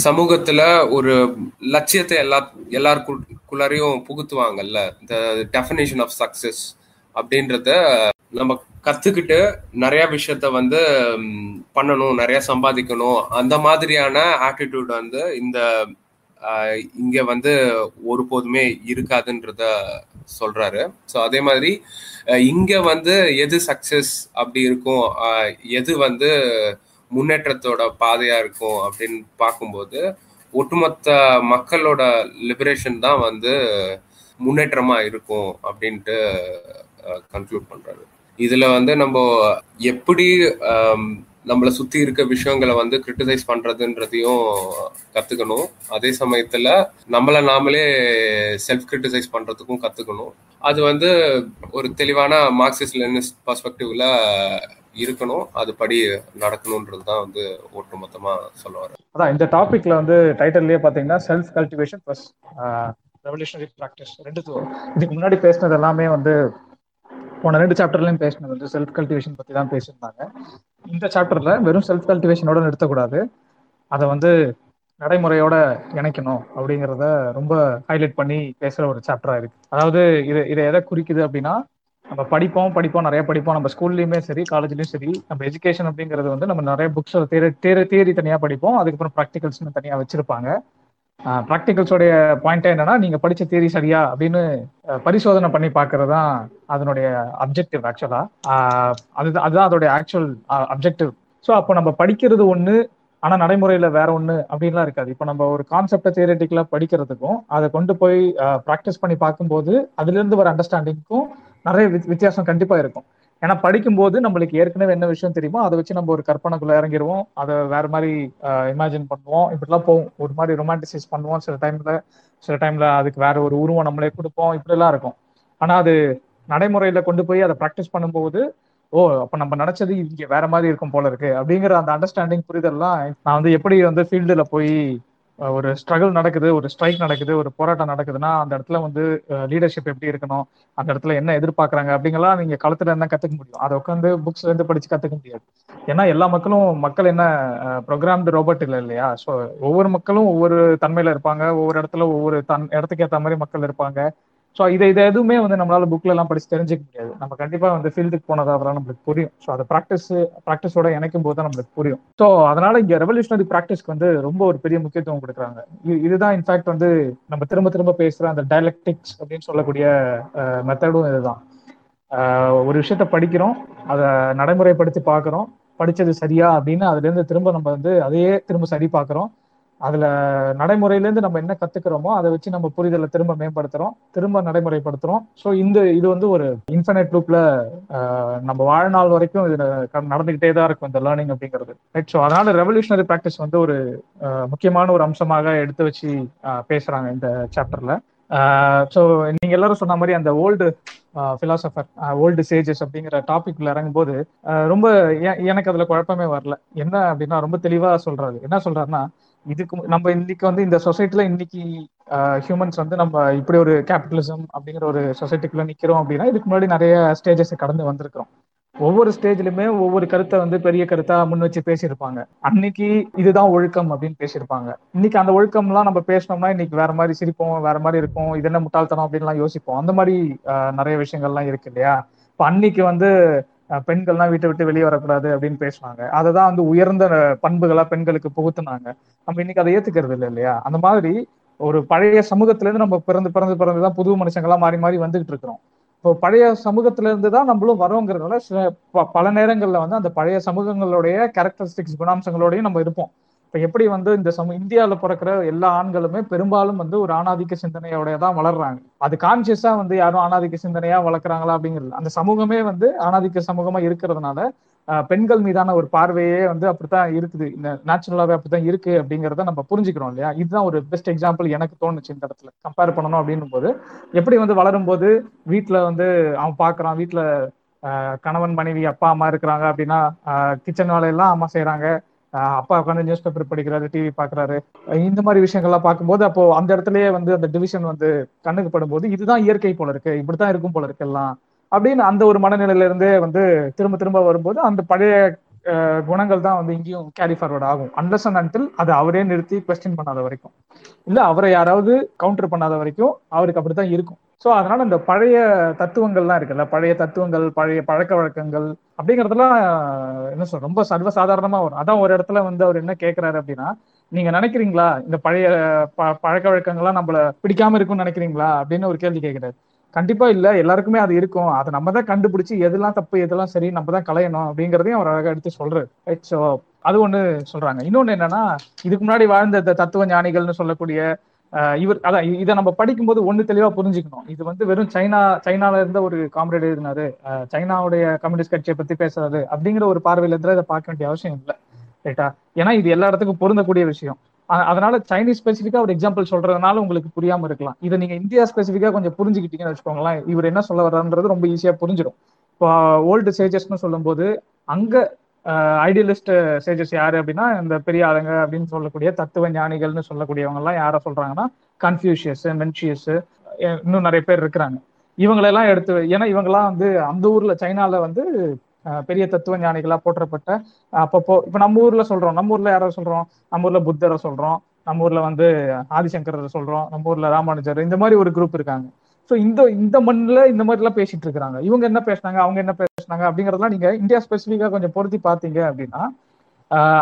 சமூகத்துல ஒரு லட்சியத்தை எல்லா எல்லாருக்குள்ளாரையும் புகுத்துவாங்கல்ல இந்த டெஃபினேஷன் ஆஃப் சக்சஸ் அப்படின்றத நம்ம கத்துக்கிட்டு நிறைய விஷயத்த வந்து பண்ணணும் நிறைய சம்பாதிக்கணும். அந்த மாதிரியான ஆட்டிடியூட் வந்து இந்த இங்க வந்து ஒருபோதுமே இருக்காதுன்றத சொல்றாரு. ஸோ அதே மாதிரி இங்க வந்து எது சக்சஸ் அப்படி இருக்கும்? எது வந்து முன்னேற்றத்தோட பாதையா இருக்கும் அப்படின்னு பார்க்கும்போது ஒட்டுமொத்த மக்களோட லிபரேஷன் தான் வந்து முன்னேற்றமா இருக்கும் அப்படின்ட்டு கன்க்ளூட் பண்றாரு. இதுல வந்து நம்ம எப்படி நம்மளை சுத்தி இருக்க விஷயங்களை வந்து கிரிட்டிசைஸ் பண்றதுன்றதையும் கத்துக்கணும். அதே சமயத்துல நம்மளை நாமளே செல்ஃப் கிரிட்டிசைஸ் பண்றதுக்கும் கத்துக்கணும். அது வந்து ஒரு தெளிவான மார்க்சிஸ்ட் லெனிஸ்ட் பர்ஸ்பெக்டிவ்ல இருக்கணும். அதுபடி நடக்கணும்ன்றது தான் வந்து ஒட்டுமொத்தமா சொல்ல வரேன் அதான் இந்த டாபிக்ல வந்து டைட்டில்லயே பாத்தீங்கன்னா self cultivation plus revolutionary practice ரெண்டு இதுக்கு முன்னாடி பேசினது எல்லாமே வந்து போன ரெண்டு சாப்டர்லயும் பேசினது வந்து செல்ஃப் கல்டிவேஷன் பத்தி தான் பேசியிருந்தாங்க. இந்த சாப்டர்ல வெறும் செல்ஃப் கல்டிவேஷனோட நிறுத்தக்கூடாது. அதை வந்து நடைமுறையோட இணைக்கணும் அப்படிங்கிறத ரொம்ப ஹைலைட் பண்ணி பேசுற ஒரு சாப்டரா இருக்கு அதாவது இது இதை எதை குறிக்குது அப்படின்னா நம்ம படிப்போம் படிப்போம் நிறைய படிப்போம். நம்ம ஸ்கூல்லையுமே சரி காலேஜ்லயும் சரி நம்ம எஜுகேஷன் அப்படிங்கிறது வந்து நம்ம நிறைய புக்ஸ் தேரி தேரி தேரி தனியா படிப்போம். அதுக்கப்புறம் ப்ராக்டிகல்ஸ்னு தனியா வச்சிருப்பாங்க. ப்ராக்டிகல்ஸோடைய பாயிண்ட் என்னன்னா நீங்க படிச்ச தியரி சரியா அப்படின்னு பரிசோதனை பண்ணி பாக்குறது தான் அதனுடைய அப்ஜெக்டிவ் ஆக்சுவலா அதுதான் அதுதான் அதோடைய ஆக்சுவல் அப்ஜெக்டிவ் ஸோ அப்போ நம்ம படிக்கிறது ஒண்ணு ஆனா நடைமுறையில வேற ஒண்ணு அப்படின்லாம் இருக்காது. இப்போ நம்ம ஒரு கான்செப்டை தியரட்டிக்கலா படிக்கிறதுக்கும் அதை கொண்டு போய் ப்ராக்டிஸ் பண்ணி பார்க்கும்போது அதுல இருந்து வர அண்டர்ஸ்டாண்டிங்க்கும் நிறைய வித்தியாசம் கண்டிப்பா இருக்கும். ஏன்னா படிக்கும்போது நம்மளுக்கு ஏற்கனவே என்ன விஷயம் தெரியுமோ அதை வச்சு நம்ம ஒரு கற்பனைக்குள்ள இறங்கிடுவோம் அதை வேற மாதிரி இமேஜின் பண்ணுவோம். இப்படிலாம் போவோம் ஒரு மாதிரி ரொமான்டிசைஸ் பண்ணுவோம். சில டைம்ல சில டைம்ல அதுக்கு வேற ஒரு உருவம் நம்மளே கொடுப்போம். இப்படிலாம் இருக்கும். ஆனா அது நடைமுறையில கொண்டு போய் அதை ப்ராக்டிஸ் பண்ணும்போது ஓ அப்ப நம்ம நினைச்சது இங்க வேற மாதிரி இருக்கும் போல இருக்கு. அப்படிங்கிற அந்த அண்டர்ஸ்டாண்டிங் புரிதல்லாம் நான் வந்து எப்படி வந்து ஃபீல்டுல போய் ஒரு ஸ்ட்ரகிள் நடக்குது ஒரு ஸ்ட்ரைக் நடக்குது ஒரு போராட்டம் நடக்குதுன்னா அந்த இடத்துல வந்து லீடர்ஷிப் எப்படி இருக்கணும் அந்த இடத்துல என்ன எதிர்பார்க்கறாங்க அப்படிங்கலாம் நீங்க களத்துல இருந்தா கத்துக்க முடியும். அதை உட்காந்து புக்ஸ்ல இருந்து படிச்சு கத்துக்க முடியாது. ஏன்னா எல்லா மக்களும் மக்கள் என்ன ப்ரோக்ராம்டு ரோபோட் இல்லை இல்லையா? ஸோ ஒவ்வொரு மக்களும் ஒவ்வொரு தன்மையில இருப்பாங்க. ஒவ்வொரு இடத்துல ஒவ்வொரு தன் இடத்துக்கு ஏற்ற மாதிரி மக்கள் இருப்பாங்க. ஸோ இதை இதை எதுவுமே வந்து நம்மளால புக்ல எல்லாம் படிச்சு தெரிஞ்சுக்க முடியாது. நம்ம கண்டிப்பா வந்து ஃபீல்டுக்கு போனதா அதெல்லாம் நம்மளுக்கு புரியும். ஸோ அதை ப்ராக்டிஸ் ப்ராக்டிஸோட இணைக்கும் போது தான் நம்மளுக்கு புரியும். ஸோ அதனால இங்க ரெவல்யூஷனரி ப்ராக்டிஸ்க்கு வந்து ரொம்ப ஒரு பெரிய முக்கியத்துவம் கொடுக்குறாங்க. இதுதான் இன்ஃபேக்ட் வந்து நம்ம திரும்ப திரும்ப பேசுற அந்த டைலக்டிக்ஸ் அப்படின்னு சொல்லக்கூடிய மெத்தடும் இதுதான். ஒரு விஷயத்த படிக்கிறோம் அதை நடைமுறைப்படுத்தி பார்க்குறோம். படிச்சது சரியா அப்படின்னு அதுல இருந்து திரும்ப நம்ம வந்து அதையே திரும்ப சரி பார்க்குறோம். அதுல நடைமுறையில இருந்து நம்ம என்ன கத்துக்கிறோமோ அதை வச்சு நம்ம புரிதலை திரும்ப மேம்படுத்துறோம் திரும்ப நடைமுறைப்படுத்துறோம். ஸோ இந்த இது வந்து ஒரு இன்ஃபினைட் லூப்ல நம்ம வாழ்நாள் வரைக்கும் இது நடந்துகிட்டே தான் இருக்கும் இந்த லேர்னிங் அப்படிங்கிறது. ரைட் ஸோ அதனால ரெவல்யூஷனரி ப்ராக்டிஸ் வந்து ஒரு முக்கியமான ஒரு அம்சமாக எடுத்து வச்சு பேசுறாங்க இந்த சாப்டர்ல ஸோ நீங்க எல்லாரும் சொன்ன மாதிரி அந்த ஓல்டு பிலாசபர் ஓல்டு சேஜஸ் அப்படிங்கிற டாபிக்ல இறங்கும் போது ரொம்ப எனக்கு அதுல குழப்பமே வரல. என்ன அப்படின்னா ரொம்ப தெளிவா சொல்றாரு. என்ன சொல்றாருன்னா இதுக்கு நம்ம இன்னைக்கு வந்து இந்த சொசைட்டில இன்னைக்கு ஹியூமன்ஸ் வந்து நம்ம இப்படி ஒரு கேபிட்டலிசம் அப்படிங்கிற ஒரு சொசைட்டிக்குள்ள நிக்கிறோம் அப்படின்னா இதுக்கு முன்னாடி நிறைய ஸ்டேஜஸ் கடந்து வந்திருக்கிறோம். ஒவ்வொரு ஸ்டேஜ்லயுமே ஒவ்வொரு கருத்தை வந்து பெரிய கருத்தா முன் வச்சு பேசியிருப்பாங்க. அன்னைக்கு இதுதான் ஒழுக்கம் அப்படின்னு பேசியிருப்பாங்க. இன்னைக்கு அந்த ஒழுக்கம்லாம் நம்ம பேசினோம்னா இன்னைக்கு வேற மாதிரி சிரிப்போம் வேற மாதிரி இருக்கும் இது என்ன முட்டாள்தனம் அப்படின்லாம் யோசிப்போம். அந்த மாதிரி நிறைய விஷயங்கள்லாம் இருக்கு இல்லையா? இப்ப அன்னைக்கு வந்து பெண்கள்லாம் வீட்டை விட்டு வெளியே வரக்கூடாது அப்படின்னு பேசுவாங்க அதை தான் வந்து உயர்ந்த பண்புகளா பெண்களுக்கு புகுத்துனாங்க. நம்ம இன்னைக்கு அதை ஏத்துக்கிறது இல்லை இல்லையா? அந்த மாதிரி ஒரு பழைய சமூகத்துல இருந்து நம்ம பிறந்து பிறந்து பிறந்துதான் புது மனுஷங்களா மாறி மாறி வந்துகிட்டு இருக்கிறோம். இப்போ பழைய சமூகத்துல இருந்து தான் நம்மளும் வரோங்கிறதுனால சில பல நேரங்கள்ல வந்து அந்த பழைய சமூகங்களுடைய கேரக்டரிஸ்டிக்ஸ் குணாம்சங்களோடையும் நம்ம இருப்போம். இப்ப எப்படி வந்து இந்த சமூக இந்தியாவில் பிறக்கிற எல்லா ஆண்களுமே பெரும்பாலும் வந்து ஒரு ஆணாதிக்க சிந்தனையோட தான் வளர்றாங்க. அது கான்சியஸா வந்து யாரும் ஆணாதிக்க சிந்தனையா வளர்க்குறாங்களா அப்படிங்கிறது. அந்த சமூகமே வந்து ஆணாதிக்க சமூகமா இருக்கிறதுனால பெண்கள் மீதான ஒரு பார்வையே வந்து அப்படித்தான் இருக்குது. இந்த நேச்சுரலாவே அப்படித்தான் இருக்கு அப்படிங்கிறத நம்ம புரிஞ்சுக்கிறோம் இல்லையா? இதுதான் ஒரு பெஸ்ட் எக்ஸாம்பிள் எனக்கு தோணுச்சு இந்த இடத்துல. கம்பேர் பண்ணணும் அப்படின்னும் போது எப்படி வந்து வளரும் போது வீட்டுல வந்து அவன் பாக்குறான் வீட்டுல கணவன் மனைவி அப்பா அம்மா இருக்கிறாங்க அப்படின்னா கிச்சன் வேலையெல்லாம் அம்மா செய்யறாங்க அப்பா உட்காந்து நியூஸ் பேப்பர் படிக்கிறாரு டிவி பாக்குறாரு இந்த மாதிரி விஷயங்கள்லாம் பார்க்கும்போது அப்போ அந்த இடத்துலயே வந்து அந்த டிவிஷன் வந்து கண்ணுக்கு படும்போது இதுதான் இயற்கை போல இருக்கு இப்படித்தான் இருக்கும் போல இருக்கு எல்லாம். அப்படின்னு அந்த ஒரு மனநிலையில இருந்தே வந்து திரும்ப திரும்ப வரும்போது அந்த பழைய குணங்கள் தான் வந்து இங்கேயும் கேரி ஃபார்வர்ட் ஆகும். அன்லஸ் அண்ட் அன்டில் அதை அவரே நிறுத்தி கொஸ்டின் பண்ணாத வரைக்கும். இல்ல அவரை யாராவது கவுண்டர் பண்ணாத வரைக்கும் அவருக்கு அப்படித்தான் இருக்கும். ஸோ அதனால இந்த பழைய தத்துவங்கள்லாம் இருக்குல்ல பழைய தத்துவங்கள் பழைய பழக்க வழக்கங்கள் அப்படிங்கறதெல்லாம் என்ன சொல்ற ரொம்ப சர்வசாதாரணமா வரும். அதான் ஒரு இடத்துல வந்து அவர் என்ன கேட்கிறாரு அப்படின்னா நீங்க நினைக்கிறீங்களா? இந்த பழைய பழக்க வழக்கங்கள்லாம் நம்மள பிடிக்காம இருக்கும்னு நினைக்கிறீங்களா? அப்படின்னு ஒரு கேள்வி கேட்கிறாரு கண்டிப்பா இல்ல எல்லாருக்குமே அது இருக்கும். அதை நம்ம தான் கண்டுபிடிச்சு எதெல்லாம் தப்பு எதெல்லாம் சரி நம்ம தான் கலையணும் அப்படிங்கறதையும் அவர் அழகா எடுத்து சொல்றாரு. ரைட் ஸோ அது ஒண்ணு சொல்றாங்க. இன்னொன்னு என்னன்னா இதுக்கு முன்னாடி வாழ்ந்த இந்த தத்துவ ஞானிகள்னு சொல்லக்கூடிய இவர் அதான் இதை நம்ம படிக்கும்போது ஒண்ணு தெளிவா புரிஞ்சுக்கணும். இது வந்து வெறும் சைனா சைனால இருந்த ஒரு காம்ரேட் எழுதினாரு. சைனாவுடைய கம்யூனிஸ்ட் கட்சியை பத்தி பேசுறாரு. அப்படிங்கிற ஒரு பார்வையில இருந்தா இதை பார்க்க வேண்டிய அவசியம் இல்லை. ரைட்டா? ஏன்னா இது எல்லா இடத்துக்கும் பொருந்தக்கூடிய விஷயம். அதனால சைனீஸ் ஸ்பெசிஃபிக்கா ஒரு எக்ஸாம்பிள் சொல்றதுனால உங்களுக்கு புரியாம இருக்கலாம். இதை நீங்க இந்தியா ஸ்பெசிஃபிக்கா கொஞ்சம் புரிஞ்சுக்கிட்டீங்கன்னு வச்சுக்கோங்களேன். இவர் என்ன சொல்ல வர்றாருன்றது ரொம்ப ஈஸியா புரிஞ்சிடும். இப்போ ஓல்டு சேஜஸ்னு சொல்லும்போது அங்க ஐடியலிஸ்ட் சேஜஸ் யாரு அப்படின்னா இந்த பெரிய ஆளுங்க அப்படின்னு சொல்லக்கூடிய தத்துவ ஞானிகள்னு சொல்லக்கூடியவங்க எல்லாம் யார சொல்றாங்கன்னா கன்ஃபியூஷியஸ் மென்ஷியஸ் இன்னும் நிறைய பேர் இருக்கிறாங்க. இவங்களெல்லாம் எடுத்து ஏன்னா இவங்கெல்லாம் வந்து அந்த ஊர்ல சைனால வந்து பெரிய தத்துவ ஞானிகளா போற்றப்பட்ட அப்பப்போ இப்ப நம்ம ஊர்ல சொல்றோம் நம்ம ஊர்ல யாரை சொல்றோம்? நம்ம ஊர்ல புத்தரை சொல்றோம் நம்ம ஊர்ல வந்து ஆதிசங்கரரை சொல்றோம் நம்ம ஊர்ல ராமானுஜர் இந்த மாதிரி ஒரு குரூப் இருக்காங்க. ஸோ இந்த இந்த மண்ணில் இந்த மாதிரிலாம் பேசிட்டு இருக்கிறாங்க. இவங்க என்ன பேசுனாங்க அவங்க என்ன பேசுனாங்க அப்படிங்கிறதெல்லாம் நீங்க இந்தியா ஸ்பெசிஃபிக்காக கொஞ்சம் பொருத்தி பார்த்தீங்க அப்படின்னா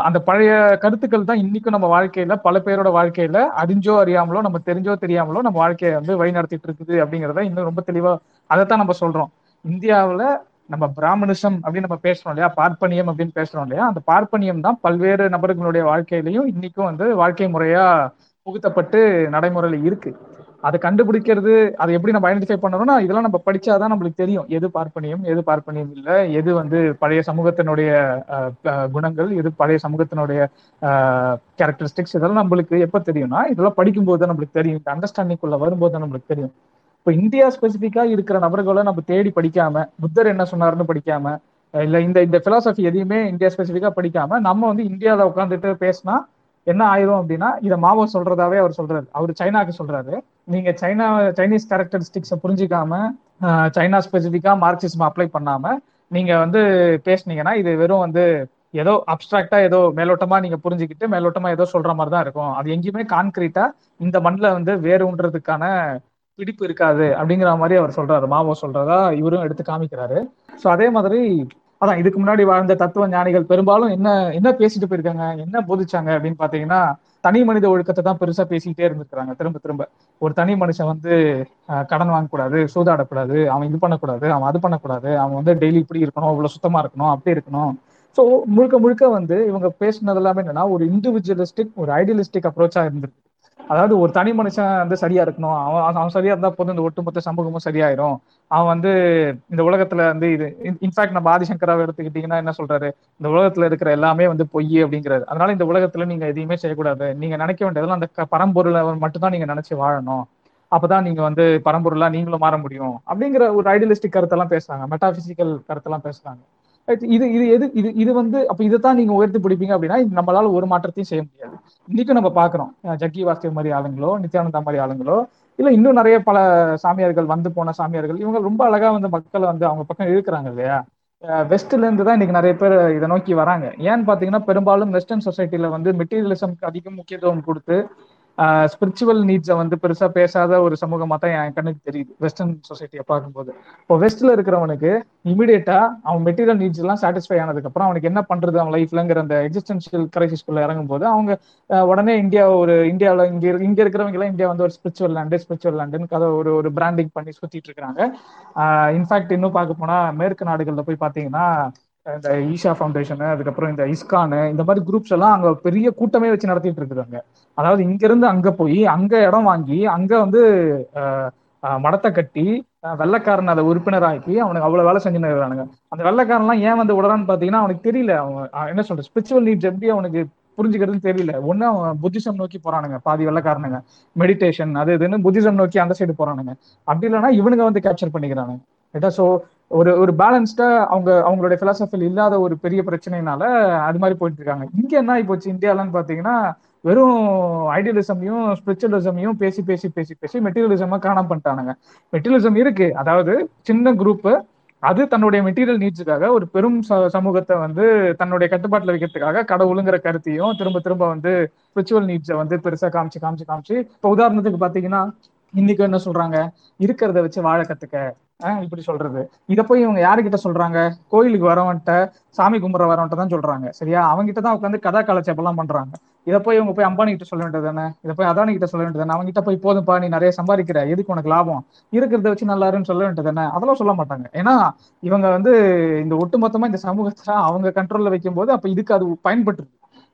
அந்த பழைய கருத்துக்கள் தான் இன்னைக்கும் நம்ம வாழ்க்கையில பல பேரோட வாழ்க்கையில அறிஞ்சோ அறியாமலோ நம்ம தெரிஞ்சோ தெரியாமலோ நம்ம வாழ்க்கையை வந்து வழி நடத்திட்டு இருக்குது அப்படிங்கிறத இன்னும் ரொம்ப தெளிவா அதைத்தான் நம்ம சொல்றோம். இந்தியாவில் நம்ம பிராமணிசம் அப்படின்னு நம்ம பேசுறோம் இல்லையா? பார்ப்பனியம் அப்படின்னு பேசுறோம் இல்லையா? அந்த பார்ப்பனியம் தான் பல்வேறு நபர்களுடைய வாழ்க்கையிலையும் இன்னைக்கும் வந்து வாழ்க்கை முறையா புகுத்தப்பட்டு நடைமுறையில இருக்கு. அதை கண்டுபிடிக்கிறது அதை எப்படி நம்ம ஐடென்டிஃபை பண்ணணும்னா இதெல்லாம் நம்ம படிச்சாதான் நம்மளுக்கு தெரியும். எது பார்ப்பனியம் எது பார்ப்பனியம் இல்லை. எது வந்து பழைய சமூகத்தினுடைய குணங்கள் எது பழைய சமூகத்தினுடைய கேரக்டரிஸ்டிக்ஸ் இதெல்லாம் நம்மளுக்கு எப்ப தெரியும்னா இதெல்லாம் படிக்கும்போது தான் நம்மளுக்கு தெரியும். இந்த அண்டர்ஸ்டாண்டிங்குள்ள வரும்போது தான் நம்மளுக்கு தெரியும். இப்போ இந்தியா ஸ்பெசிஃபிக்கா இருக்கிற நபர்களை நம்ம தேடி படிக்காம புத்தர் என்ன சொன்னாருன்னு படிக்காம இல்ல இந்த இந்த பிலாசபி எதையுமே இந்தியா ஸ்பெசிஃபிக்கா படிக்காம நம்ம வந்து இந்தியாவில் உட்காந்துட்டு பேசினா என்ன ஆயிரும் அப்படின்னா இதை மாவோ சொல்றதாவே அவர் சொல்றாரு. அவர் சைனாக்கு சொல்றாரு. நீங்க சைனா சைனீஸ் கேரக்டரிஸ்டிக்ஸை புரிஞ்சிக்காம சைனா ஸ்பெசிஃபிக்கா மார்க்சிசம் அப்ளை பண்ணாம நீங்க வந்து பேசுனீங்கன்னா இது வெறும் வந்து ஏதோ அப்டிராக்டா ஏதோ மேலோட்டமா நீங்க புரிஞ்சுக்கிட்டு மேலோட்டமா ஏதோ சொல்ற மாதிரி தான் இருக்கும். அது எங்கேயுமே கான்கிரீட்டா இந்த மண்ணில் வந்து வேறுன்றதுக்கான பிடிப்பு இருக்காது அப்படிங்கிற மாதிரி அவர் சொல்றாரு. மாவோ சொல்றதா இவரும் எடுத்து காமிக்கிறாரு. ஸோ அதே மாதிரி அதான் இதுக்கு முன்னாடி வாழ்ந்த தத்துவ ஞானிகள் பெரும்பாலும் என்ன என்ன பேசிட்டு போயிருக்காங்க என்ன போதிச்சாங்க அப்படின்னு பாத்தீங்கன்னா தனி மனித ஒழுக்கத்தை தான் பெருசா பேசிக்கிட்டே இருந்திருக்கிறாங்க. திரும்ப திரும்ப. ஒரு தனி மனுஷன் வந்து கடன் வாங்கக்கூடாது சூதாடக்கூடாது அவன் இது பண்ணக்கூடாது அவன் அது பண்ணக்கூடாது அவன் வந்து டெய்லி இப்படி இருக்கணும் இவ்வளவு சுத்தமா இருக்கணும் அப்படி இருக்கணும். ஸோ முழுக்க முழுக்க வந்து இவங்க பேசுனது எல்லாமே என்னன்னா ஒரு இண்டிவிஜுவலிஸ்டிக் ஒரு ஐடியலிஸ்டிக் அப்ரோச்சா இருந்திருக்கு. அதாவது ஒரு தனி மனுஷன் வந்து சரியா இருக்கணும். அவன் அவன் சரியா இருந்தா போதும். இந்த ஒட்டுமொத்த சமூகமும் சரியாயிரும். அவன் வந்து இந்த உலகத்துல வந்து இது இன்ஃபேக்ட் நம்ம ஆதிசங்கராவை எடுத்துக்கிட்டீங்கன்னா என்ன சொல்றாரு? இந்த உலகத்துல இருக்கிற எல்லாமே வந்து பொய் அப்படிங்கிறாரு. அதனால இந்த உலகத்துல நீங்க எதையுமே செய்யக்கூடாது. நீங்க நினைக்க வேண்டியதெல்லாம் அந்த பரம்பொருளை மட்டும்தான் நீங்க நினைச்சு வாழணும். அப்பதான் நீங்க வந்து பரம்பொருளா நீங்களும் மாற முடியும். அப்படிங்கிற ஒரு ஐடியலிஸ்டிக் கருத்தெல்லாம் பேசுறாங்க. மெட்டாபிசிக்கல் கருத்தெல்லாம் பேசுறாங்க. இது இது எது இது இது வந்து அப்ப இதைத்தான் நீங்க உயர்த்தி பிடிப்பீங்க அப்படின்னா நம்மளால ஒரு மாற்றத்தையும் செய்ய முடியாது. இன்னைக்கும் நம்ம பாக்குறோம் ஜக்கி வாஸ்தவ் மாதிரி ஆளுங்களோ நித்யானந்தா மாதிரி ஆளுங்களோ இல்ல இன்னும் நிறைய பல சாமியார்கள் வந்து போன சாமியார்கள் இவங்க ரொம்ப அழகா வந்து மக்களை வந்து அவங்க பக்கம் இருக்கிறாங்க இல்லையா? வெஸ்ட்ல இருந்து தான் இன்னைக்கு நிறைய பேர் இதை நோக்கி வராங்க. ஏன்னு பாத்தீங்கன்னா பெரும்பாலும் வெஸ்டர்ன் சொசைட்டில வந்து மெட்டீரியலிசம்க்கு அதிகம் முக்கியத்துவம் கொடுத்து ஸ்பிரிச்சுவல் நீட்ஸை வந்து பெருசா பேசாத ஒரு சமூகமா தான் என் கண்ணுக்கு தெரியுது. வெஸ்டர்ன் சொசைட்டியை பார்க்கும்போது. இப்போ வெஸ்ட்ல இருக்கிறவனுக்கு இமீடியட்டா அவன் மெட்டீரியல் நீட்ஸ் எல்லாம் சாட்டிஸ்ஃபை ஆனதுக்கு அப்புறம் அவனுக்கு என்ன பண்றது அவன் லைஃப்லங்கிற அந்த எக்ஸிஸ்டன்ஷியல் கிரைசிஸ்குள்ள இறங்கும் போது அவங்க உடனே இந்தியா ஒரு இந்தியாவில் இங்க இங்க இருக்கிறவங்க எல்லாம் இந்தியா வந்து ஒரு ஸ்பிரிச்சுவல் லேண்டு ஸ்பிரிச்சுவல் லேண்டுன்னு கதை ஒரு ஒரு பிராண்டிங் பண்ணி சுத்திட்டு இருக்காங்க இன்ஃபேக்ட் இன்னும் பார்க்க போனா மேற்கு நாடுகள்ல போய் பாத்தீங்கன்னா இந்த ஈஷா ஃபவுண்டேஷன் அதுக்கப்புறம் இந்த இஸ்கானு இந்த மாதிரி குரூப்ஸ் எல்லாம் அங்க பெரிய கூட்டமே வச்சு நடத்திட்டு இருக்குறாங்க அதாவது இங்க இருந்து அங்க போய் அங்க இடம் வாங்கி அங்க வந்து மடத்தை கட்டி வெள்ளக்காரன் அதை உறுப்பினராக்கி அவனுக்கு அவ்வளவு வேலை செஞ்சுன்னு இருக்கிறானுங்க அந்த வெள்ளக்காரன்லாம் ஏன் வந்து விடறான்னு பாத்தீங்கன்னா அவனுக்கு தெரியல. அவன் என்ன சொல்ற ஸ்பிரிச்சுவல் நீட்ஸ் எப்படி அவனுக்கு புரிஞ்சுக்கிறதுன்னு தெரியல. ஒண்ணு அவன் புத்திசம் நோக்கி போறானுங்க பாதி வெள்ளக்காரனுங்க. மெடிடேஷன் அது இதுன்னு புத்திசம் நோக்கி அந்த சைடு போறானுங்க. அப்படி இல்லைன்னா இவனுங்க வந்து கேப்சர் பண்ணிக்கிறானுங்க. ரைட்டா ஸோ ஒரு ஒரு பேலன்ஸ்டா அவங்க அவங்களுடைய பிலாசபில் இல்லாத ஒரு பெரிய பிரச்சனைனால அது மாதிரி போயிட்டு இருக்காங்க. இங்க என்ன ஆகிப்போச்சு இந்தியாலன்னு பாத்தீங்கன்னா வெறும் ஐடியலிசமையும் ஸ்பிரிச்சுவலிசமையும் பேசி பேசி பேசி பேசி மெட்டீரியலிசமா காணாம பண்ணிட்டானுங்க. மெட்டீரியலிசம் இருக்கு. அதாவது சின்ன குரூப் அது தன்னுடைய மெட்டீரியல் நீட்ஸுக்காக ஒரு பெரும் சமூகத்தை வந்து தன்னுடைய கட்டுப்பாட்டில் வைக்கிறதுக்காக கடவுளுங்கிற கருத்தையும் திரும்ப திரும்ப வந்து ஸ்பிரிச்சுவல் நீட்ஸை வந்து பெருசா காமிச்சு காமிச்சு காமிச்சு இப்போ உதாரணத்துக்கு பாத்தீங்கன்னா இன்னைக்கு என்ன சொல்றாங்க? இருக்கிறத வச்சு வாழ கத்துக்க. இப்படி சொல்றது. இத போய் இவங்க யாருக்கிட்ட சொல்றாங்க? கோயிலுக்கு வரவன்ட்ட சாமி கும்புற வரவன்ட்ட தான் சொல்றாங்க சரியா? அவங்ககிட்ட தான் உட்காந்து கதா கலச்சப்பெல்லாம் பண்றாங்க. இதை போய் இவங்க போய் அம்பானி கிட்ட சொல்ல வேண்டியது தானே இதை போய் அதானி கிட்ட சொல்ல வேண்டியது அவங்க கிட்ட போய் போதும்பா நீ நிறைய சம்பாதிக்கிற. எதுக்கு உனக்கு லாபம்? இருக்கிறத வச்சு நல்லாருன்னு சொல்ல வேண்டியது தானே அதெல்லாம் சொல்ல மாட்டாங்க. ஏன்னா இவங்க வந்து இந்த ஒட்டுமொத்தமா இந்த சமூகத்தை அவங்க கண்ட்ரோல்ல வைக்கும் போது அப்ப இதுக்கு அது பயன்பட்டு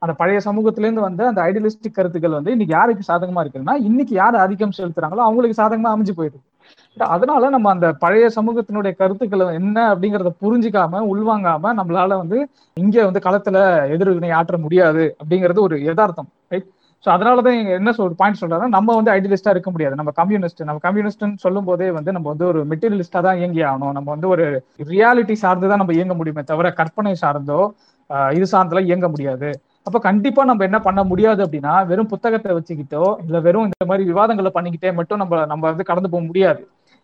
அந்த பழைய சமூகத்துல இருந்து வந்து அந்த ஐடியலிஸ்டிக் கருத்துக்கள் வந்து இன்னைக்கு யாருக்கு சாதகமா இருக்குன்னா இன்னைக்கு யார் ஆதிக்கம் செலுத்துறாங்களோ அவங்களுக்கு சாதகமா அமைஞ்சு போயிடுது. அதனால நம்ம அந்த பழைய சமூகத்தினுடைய கருத்துக்களை என்ன அப்படிங்கறத புரிஞ்சுக்காம உள்வாங்காம நம்மளால வந்து இங்க வந்து களத்துல எதிர்வினை ஆற்ற முடியாது அப்படிங்கிறது ஒரு யதார்த்தம் ரைட் ஸோ அதனாலதான் என்ன சொல் பாயிண்ட் சொல்றாங்கன்னா நம்ம வந்து ஐடியலிஸ்டா இருக்க முடியாது. நம்ம கம்யூனிஸ்ட் நம்ம கம்யூனிஸ்ட்னு சொல்லும் போதே வந்து நம்ம வந்து ஒரு மெட்டீரியலிஸ்டா தான் இயங்கி ஆகணும். நம்ம வந்து ஒரு ரியாலிட்டி சார்ந்து தான் நம்ம இயங்க முடியுமே தவிர கற்பனை சார்ந்தோ இது சார்ந்தெல்லாம் இயங்க முடியாது. அப்ப கண்டிப்பா நம்ம என்ன பண்ண முடியாது அப்படின்னா வெறும் புத்தகத்தை வச்சுக்கிட்டோ இல்ல வெறும் இந்த மாதிரி விவாதங்களை பண்ணிக்கிட்டே மட்டும் நம்ம நம்ம வந்து கடந்து போக முடியாது.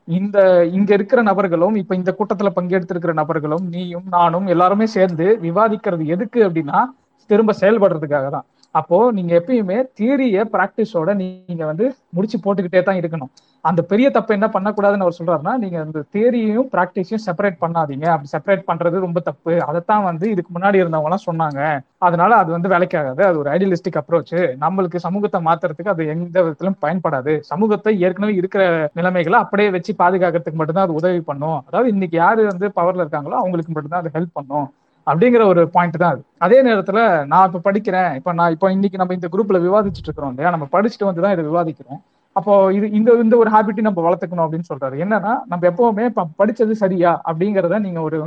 இந்த இங்க இருக்கிற நபர்களும் இப்ப இந்த கூட்டத்துல பங்கெடுத்திருக்கிற நபர்களும் நீயும் நானும் எல்லாருமே சேர்ந்து விவாதிக்கிறது எதுக்கு அப்படின்னா திரும்ப செயல்படுறதுக்காக தான் அப்போ நீங்க எப்பயுமே தியரிய பிராக்டிஸோட நீங்க வந்து முடிச்சு போட்டுக்கிட்டே தான் இருக்கணும். அந்த பெரிய தப்பு என்ன பண்ணக்கூடாதுன்னு அவர் சொல்றாருன்னா நீங்க அந்த தியரியையும் பிராக்டிஸையும் செப்பரேட் பண்ணாதீங்க. அப்படி செப்பரேட் பண்றது ரொம்ப தப்பு. அதைத்தான் வந்து இதுக்கு முன்னாடி இருந்தவங்க எல்லாம் சொன்னாங்க. அதனால அது வந்து வேலைக்காகாது. அது ஒரு ஐடியலிஸ்டிக் அப்ரோச் நம்மளுக்கு சமூகத்தை மாத்துறதுக்கு அது எந்த விதத்திலும் பயன்படாது. சமூகத்தை ஏற்கனவே இருக்கிற நிலைமைகளை அப்படியே வச்சு பாதுகாக்கிறதுக்கு மட்டும்தான் அது உதவி பண்ணும். அதாவது இன்னைக்கு யாரு வந்து பவர்ல இருக்காங்களோ அவங்களுக்கு மட்டும்தான் அது ஹெல்ப் பண்ணும். அப்படிங்கிற ஒரு பாயிண்ட் தான் அது. அதே நேரத்துல நான் இப்ப படிக்கிறேன். இப்ப நான் இப்போ இன்னைக்கு நம்ம இந்த குரூப்ல விவாதிச்சுட்டு இருக்கிறோம் இல்லையா? நம்ம படிச்சுட்டு வந்து தான் இதை விவாதிக்கிறோம். அப்போ இது இந்த இந்த ஒரு ஹாபிட்டி நம்ம வளர்த்துக்கணும் அப்படின்னு சொல்றாரு. என்னன்னா நம்ம எப்பவுமே படிச்சது சரியா அப்படிங்கிறத நீங்க ஒரு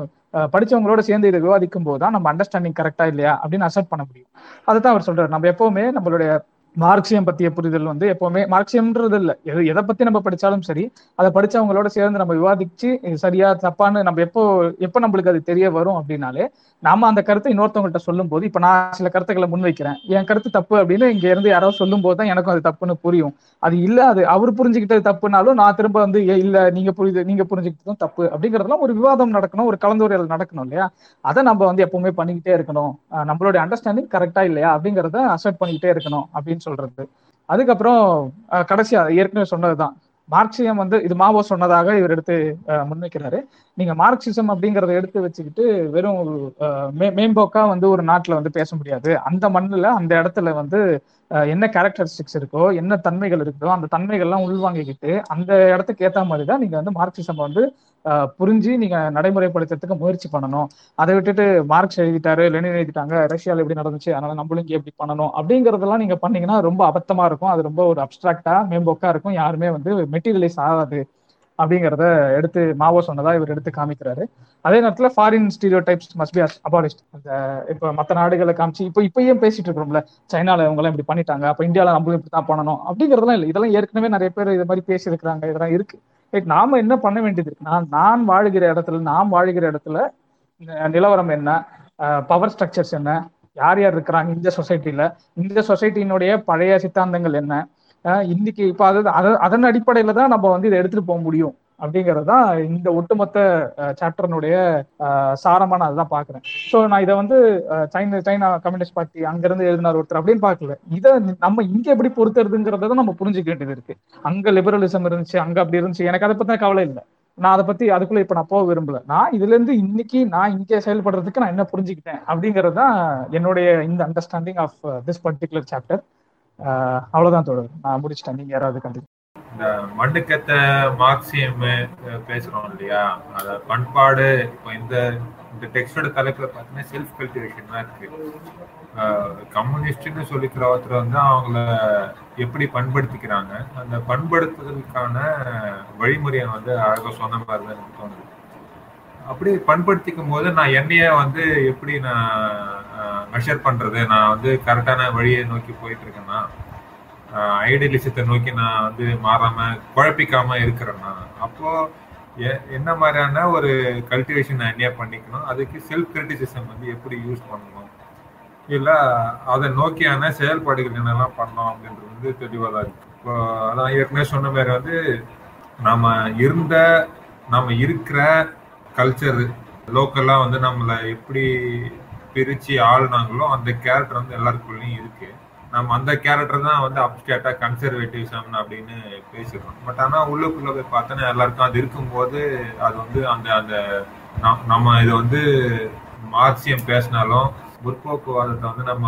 படிச்சவங்களோட சேர்ந்து இதை விவாதிக்கும் போது தான் நம்ம அண்டர்ஸ்டாண்டிங் கரெக்டா இல்லையா அப்படின்னு அசெப்ட் பண்ண முடியும். அதை தான் அவர் சொல்றாரு. நம்ம எப்பவுமே நம்மளுடைய மார்க்சியம் பத்திய புரிதல் வந்து எப்பவுமே மார்க்சியம்ன்றது இல்ல. எது எதை பத்தி நம்ம படிச்சாலும் சரி அதை படிச்சவங்களோட சேர்ந்து நம்ம விவாதிச்சு சரியா தப்பான்னு நம்ம எப்போ எப்போ நம்மளுக்கு அது தெரிய வரும் அப்படின்னாலே நாம அந்த கருத்தை இன்னொருத்தவங்கள்ட்ட சொல்லும் போது இப்ப நான் சில கருத்துக்களை முன்வைக்கிறேன். என் கருத்து தப்பு அப்படின்னு இங்க இருந்து யாரோ சொல்லும் போது தான் எனக்கும் அது தப்புன்னு புரியும். அது இல்ல அது அவர் புரிஞ்சுக்கிட்டது தப்புனாலும் நான் திரும்ப வந்து இல்ல நீங்க புரியுது நீங்க புரிஞ்சுக்கிட்டதும் தப்பு. அப்படிங்கறதுலாம் ஒரு விவாதம் நடக்கணும் ஒரு கலந்துரையாடல் நடக்கணும் இல்லையா? அதை நம்ம வந்து எப்பவுமே பண்ணிக்கிட்டே இருக்கணும். நம்மளுடைய அண்டர்ஸ்டாண்டிங் கரெக்டா இல்லையா? அப்படிங்கறத அசெப்ட் பண்ணிக்கிட்டே இருக்கணும் அப்படின்னு சொல்றது. அதுக்கப்புறம் கடைசியா ஏற்கனவே சொன்னதுதான். மார்க்சியம் வந்து இது மாவோ சொன்னதாக இவர் எடுத்து முன்வைக்கிறாரு. நீங்க மார்க்சிசம் அப்படிங்கறத எடுத்து வச்சுக்கிட்டு வெறும் மேம்போக்கா வந்து ஒரு நாட்டுல வந்து பேச முடியாது. அந்த மண்ணுல அந்த இடத்துல வந்து என்ன கேரக்டரிஸ்டிக்ஸ் இருக்கோ என்ன தன்மைகள் இருக்கோ அந்த தன்மைகள்லாம் உள்வாங்கிக்கிட்டு அந்த இடத்துக்கு ஏத்த மாதிரி தான் நீங்க வந்து மார்க்சிசம் வந்து புரிஞ்சு நீங்க நடைமுறைப்படுத்துறதுக்கு முயற்சி பண்ணணும். அதை விட்டுட்டு மார்க்ஸ் எழுதிட்டாரு லெனின் எழுதிட்டாங்க ரஷ்யால எப்படி நடந்துச்சு அதனால நம்மளும் இங்கே எப்படி பண்ணணும். அப்படிங்கறதெல்லாம் நீங்க பண்ணீங்கன்னா ரொம்ப அபத்தமா இருக்கும். அது ரொம்ப ஒரு அப்டிராக்டா மேம்போக்கா இருக்கும். யாருமே வந்து மெட்டீரியலைஸ் ஆகாது. அப்படிங்கிறத எடுத்து மாவோ சொன்னதா இவர் எடுத்து காமிக்கிறாரு. அதே நேரத்துல foreign stereotypes must be abolished அந்த இப்ப மத்த நாடுகளை காமிச்சு இப்போ இப்பயும் பேசிட்டு இருக்கிறோம்ல சைனால இவங்க எல்லாம் இப்படி பண்ணிட்டாங்க அப்ப இந்தியால நம்மளும் இப்படி தான் பண்ணணும் அப்படிங்கறதெல்லாம் இல்லை. இதெல்லாம் ஏற்கனவே நிறைய பேர் இது மாதிரி பேசியிருக்கிறாங்க இதெல்லாம் இருக்கு. லைக் நாம என்ன பண்ண வேண்டியது இருக்கு? நான் நான் வாழுகிற இடத்துல நாம் வாழுகிற இடத்துல இந்த நிலவரம் என்ன? பவர் ஸ்ட்ரக்சர்ஸ் என்ன? யார் யார் இருக்கிறாங்க? இந்த சொசைட்டில இந்த சொசைட்டியினுடைய பழைய சித்தாந்தங்கள் என்ன? இன்னைக்கு இப்ப அது அதன் அடிப்படையில தான் நம்ம வந்து இதை எடுத்துட்டு போக முடியும் அப்படிங்கிறது தான் இந்த ஒட்டுமொத்த சாப்டர்னுடைய சாரமா நான் அதுதான் பாக்குறேன். ஸோ நான் இதை வந்து சைனா சைனா கம்யூனிஸ்ட் பார்ட்டி அங்கிருந்து எழுதினார் ஒருத்தர் அப்படின்னு பார்க்கல. இதை நம்ம இங்க எப்படி பொறுத்துறதுங்கிறத நம்ம புரிஞ்சுக்க வேண்டியது இருக்கு. அங்க லிபரலிசம் இருந்துச்சு அங்க அப்படி இருந்துச்சு. எனக்கு அதை பத்தின கவலை இல்லை. நான் அதை பத்தி அதுக்குள்ள இப்ப நான் போக விரும்பல. நான் இதுல இருந்து இன்னைக்கு நான் இங்கே செயல்படுறதுக்கு நான் என்ன புரிஞ்சுக்கிட்டேன் அப்படிங்கறதுதான் என்னுடைய இந்த understanding of this particular chapter அவ்வளவுதான் தொடர் நான் முடிச்சிட்டேன். நீங்க யாராவது கண்டிப்பா இந்த மண்ணுக்கத்த மார்க்சியம் பேசுறோம் இல்லையா? அத பண்பாடு இப்போ இந்த இந்த டெக்ஸ்டோட தலைப்புல பார்த்தீங்கன்னா செல்ஃப் கல்டிவேஷன் தான் இருக்கு. கம்யூனிஸ்ட்னு சொல்லிக்கிற ஒருத்தர் வந்து அவங்கள எப்படி பண்படுத்திக்கிறாங்க? அந்த பண்படுத்துதலுக்கான வழிமுறையை வந்து அழகாக சொன்ன மாதிரி தான் எனக்கு தோணுது. அப்படி பண்படுத்திக்கும் போது நான் என்னைய வந்து எப்படி நான் மெஷர் பண்ணுறது நான் வந்து கரெக்டான வழியை நோக்கி போயிட்டு இருக்கேன்னா ஐடியலிசத்தை நோக்கி நான் வந்து மாறாமல் குழப்பிக்காமல் இருக்கிறேன்னா அப்போது எ- என்ன மாதிரியான ஒரு கல்டிவேஷன் நான் என்ன பண்ணிக்கணும்? அதுக்கு செல்ஃப் கிரிட்டிசிசம் வந்து எப்படி யூஸ் பண்ணணும்? இல்லை அதை நோக்கியான செயல்பாடுகள் என்னெல்லாம் பண்ணோம் அப்படின்றது வந்து தெளிவாக தான் இருக்கு. இப்போ அதான் ஏற்கனவே சொன்ன மாதிரி வந்து நாம இருந்த நம்ம இருக்கிற கல்ச்சர் லோக்கல்லாம் வந்து நம்மளை எப்படி பிரிச்சு ஆளுனாங்களோ அந்த கேரக்டர் வந்து எல்லாருக்குள்ளயும் இருக்கு. நம்ம அந்த கேரக்டர் தான் வந்து அப்டேட்டா கன்சர்வேட்டிவ்ஸம் அப்படின்னு பேசிடுறோம் பட் ஆனா உள்ளுக்குள்ள போய் பார்த்தோன்னா எல்லாருக்கும் அது இருக்கும்போது அது வந்து அந்த அந்த நம்- நம்ம இதை வந்து மார்க்சியம் பேசினாலும் முற்போக்குவாதத்தை வந்து நம்ம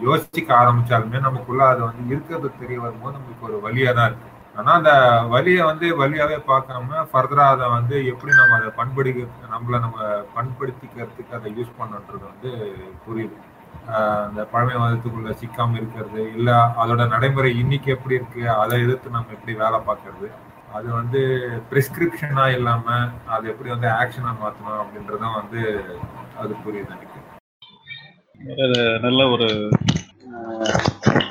யோசிக்க ஆரம்பிச்சாலுமே நமக்குள்ள அது வந்து இருக்கிறது தெரிய வரும்போது நமக்கு ஒரு வழியா தான் இருக்கு. ஆனா அந்த வழியை வந்து வழியாவே பார்க்காம ஃபர்தரா அதை வந்து எப்படி நம்ம அதை பண்படி நம்மள நம்ம பண்படுத்திக்கிறதுக்கு அதை யூஸ் பண்ணுன்றது வந்து புரியுது. ஆஹ் அந்த பழமைவாதத்துக்குள்ள சிக்காம இருக்கிறது இல்ல அதோட நடைமுறை இன்னைக்கு எப்படி இருக்கு அதை எதிர்த்து நம்ம எப்படி வேலை பார்க்கறது அது வந்து பிரிஸ்கிரிப்ஷனா இல்லாம அது எப்படி வந்து ஆக்ஷனா மாத்தணும் அப்படின்றதும் வந்து அது புரியுது எனக்கு. நல்ல ஒரு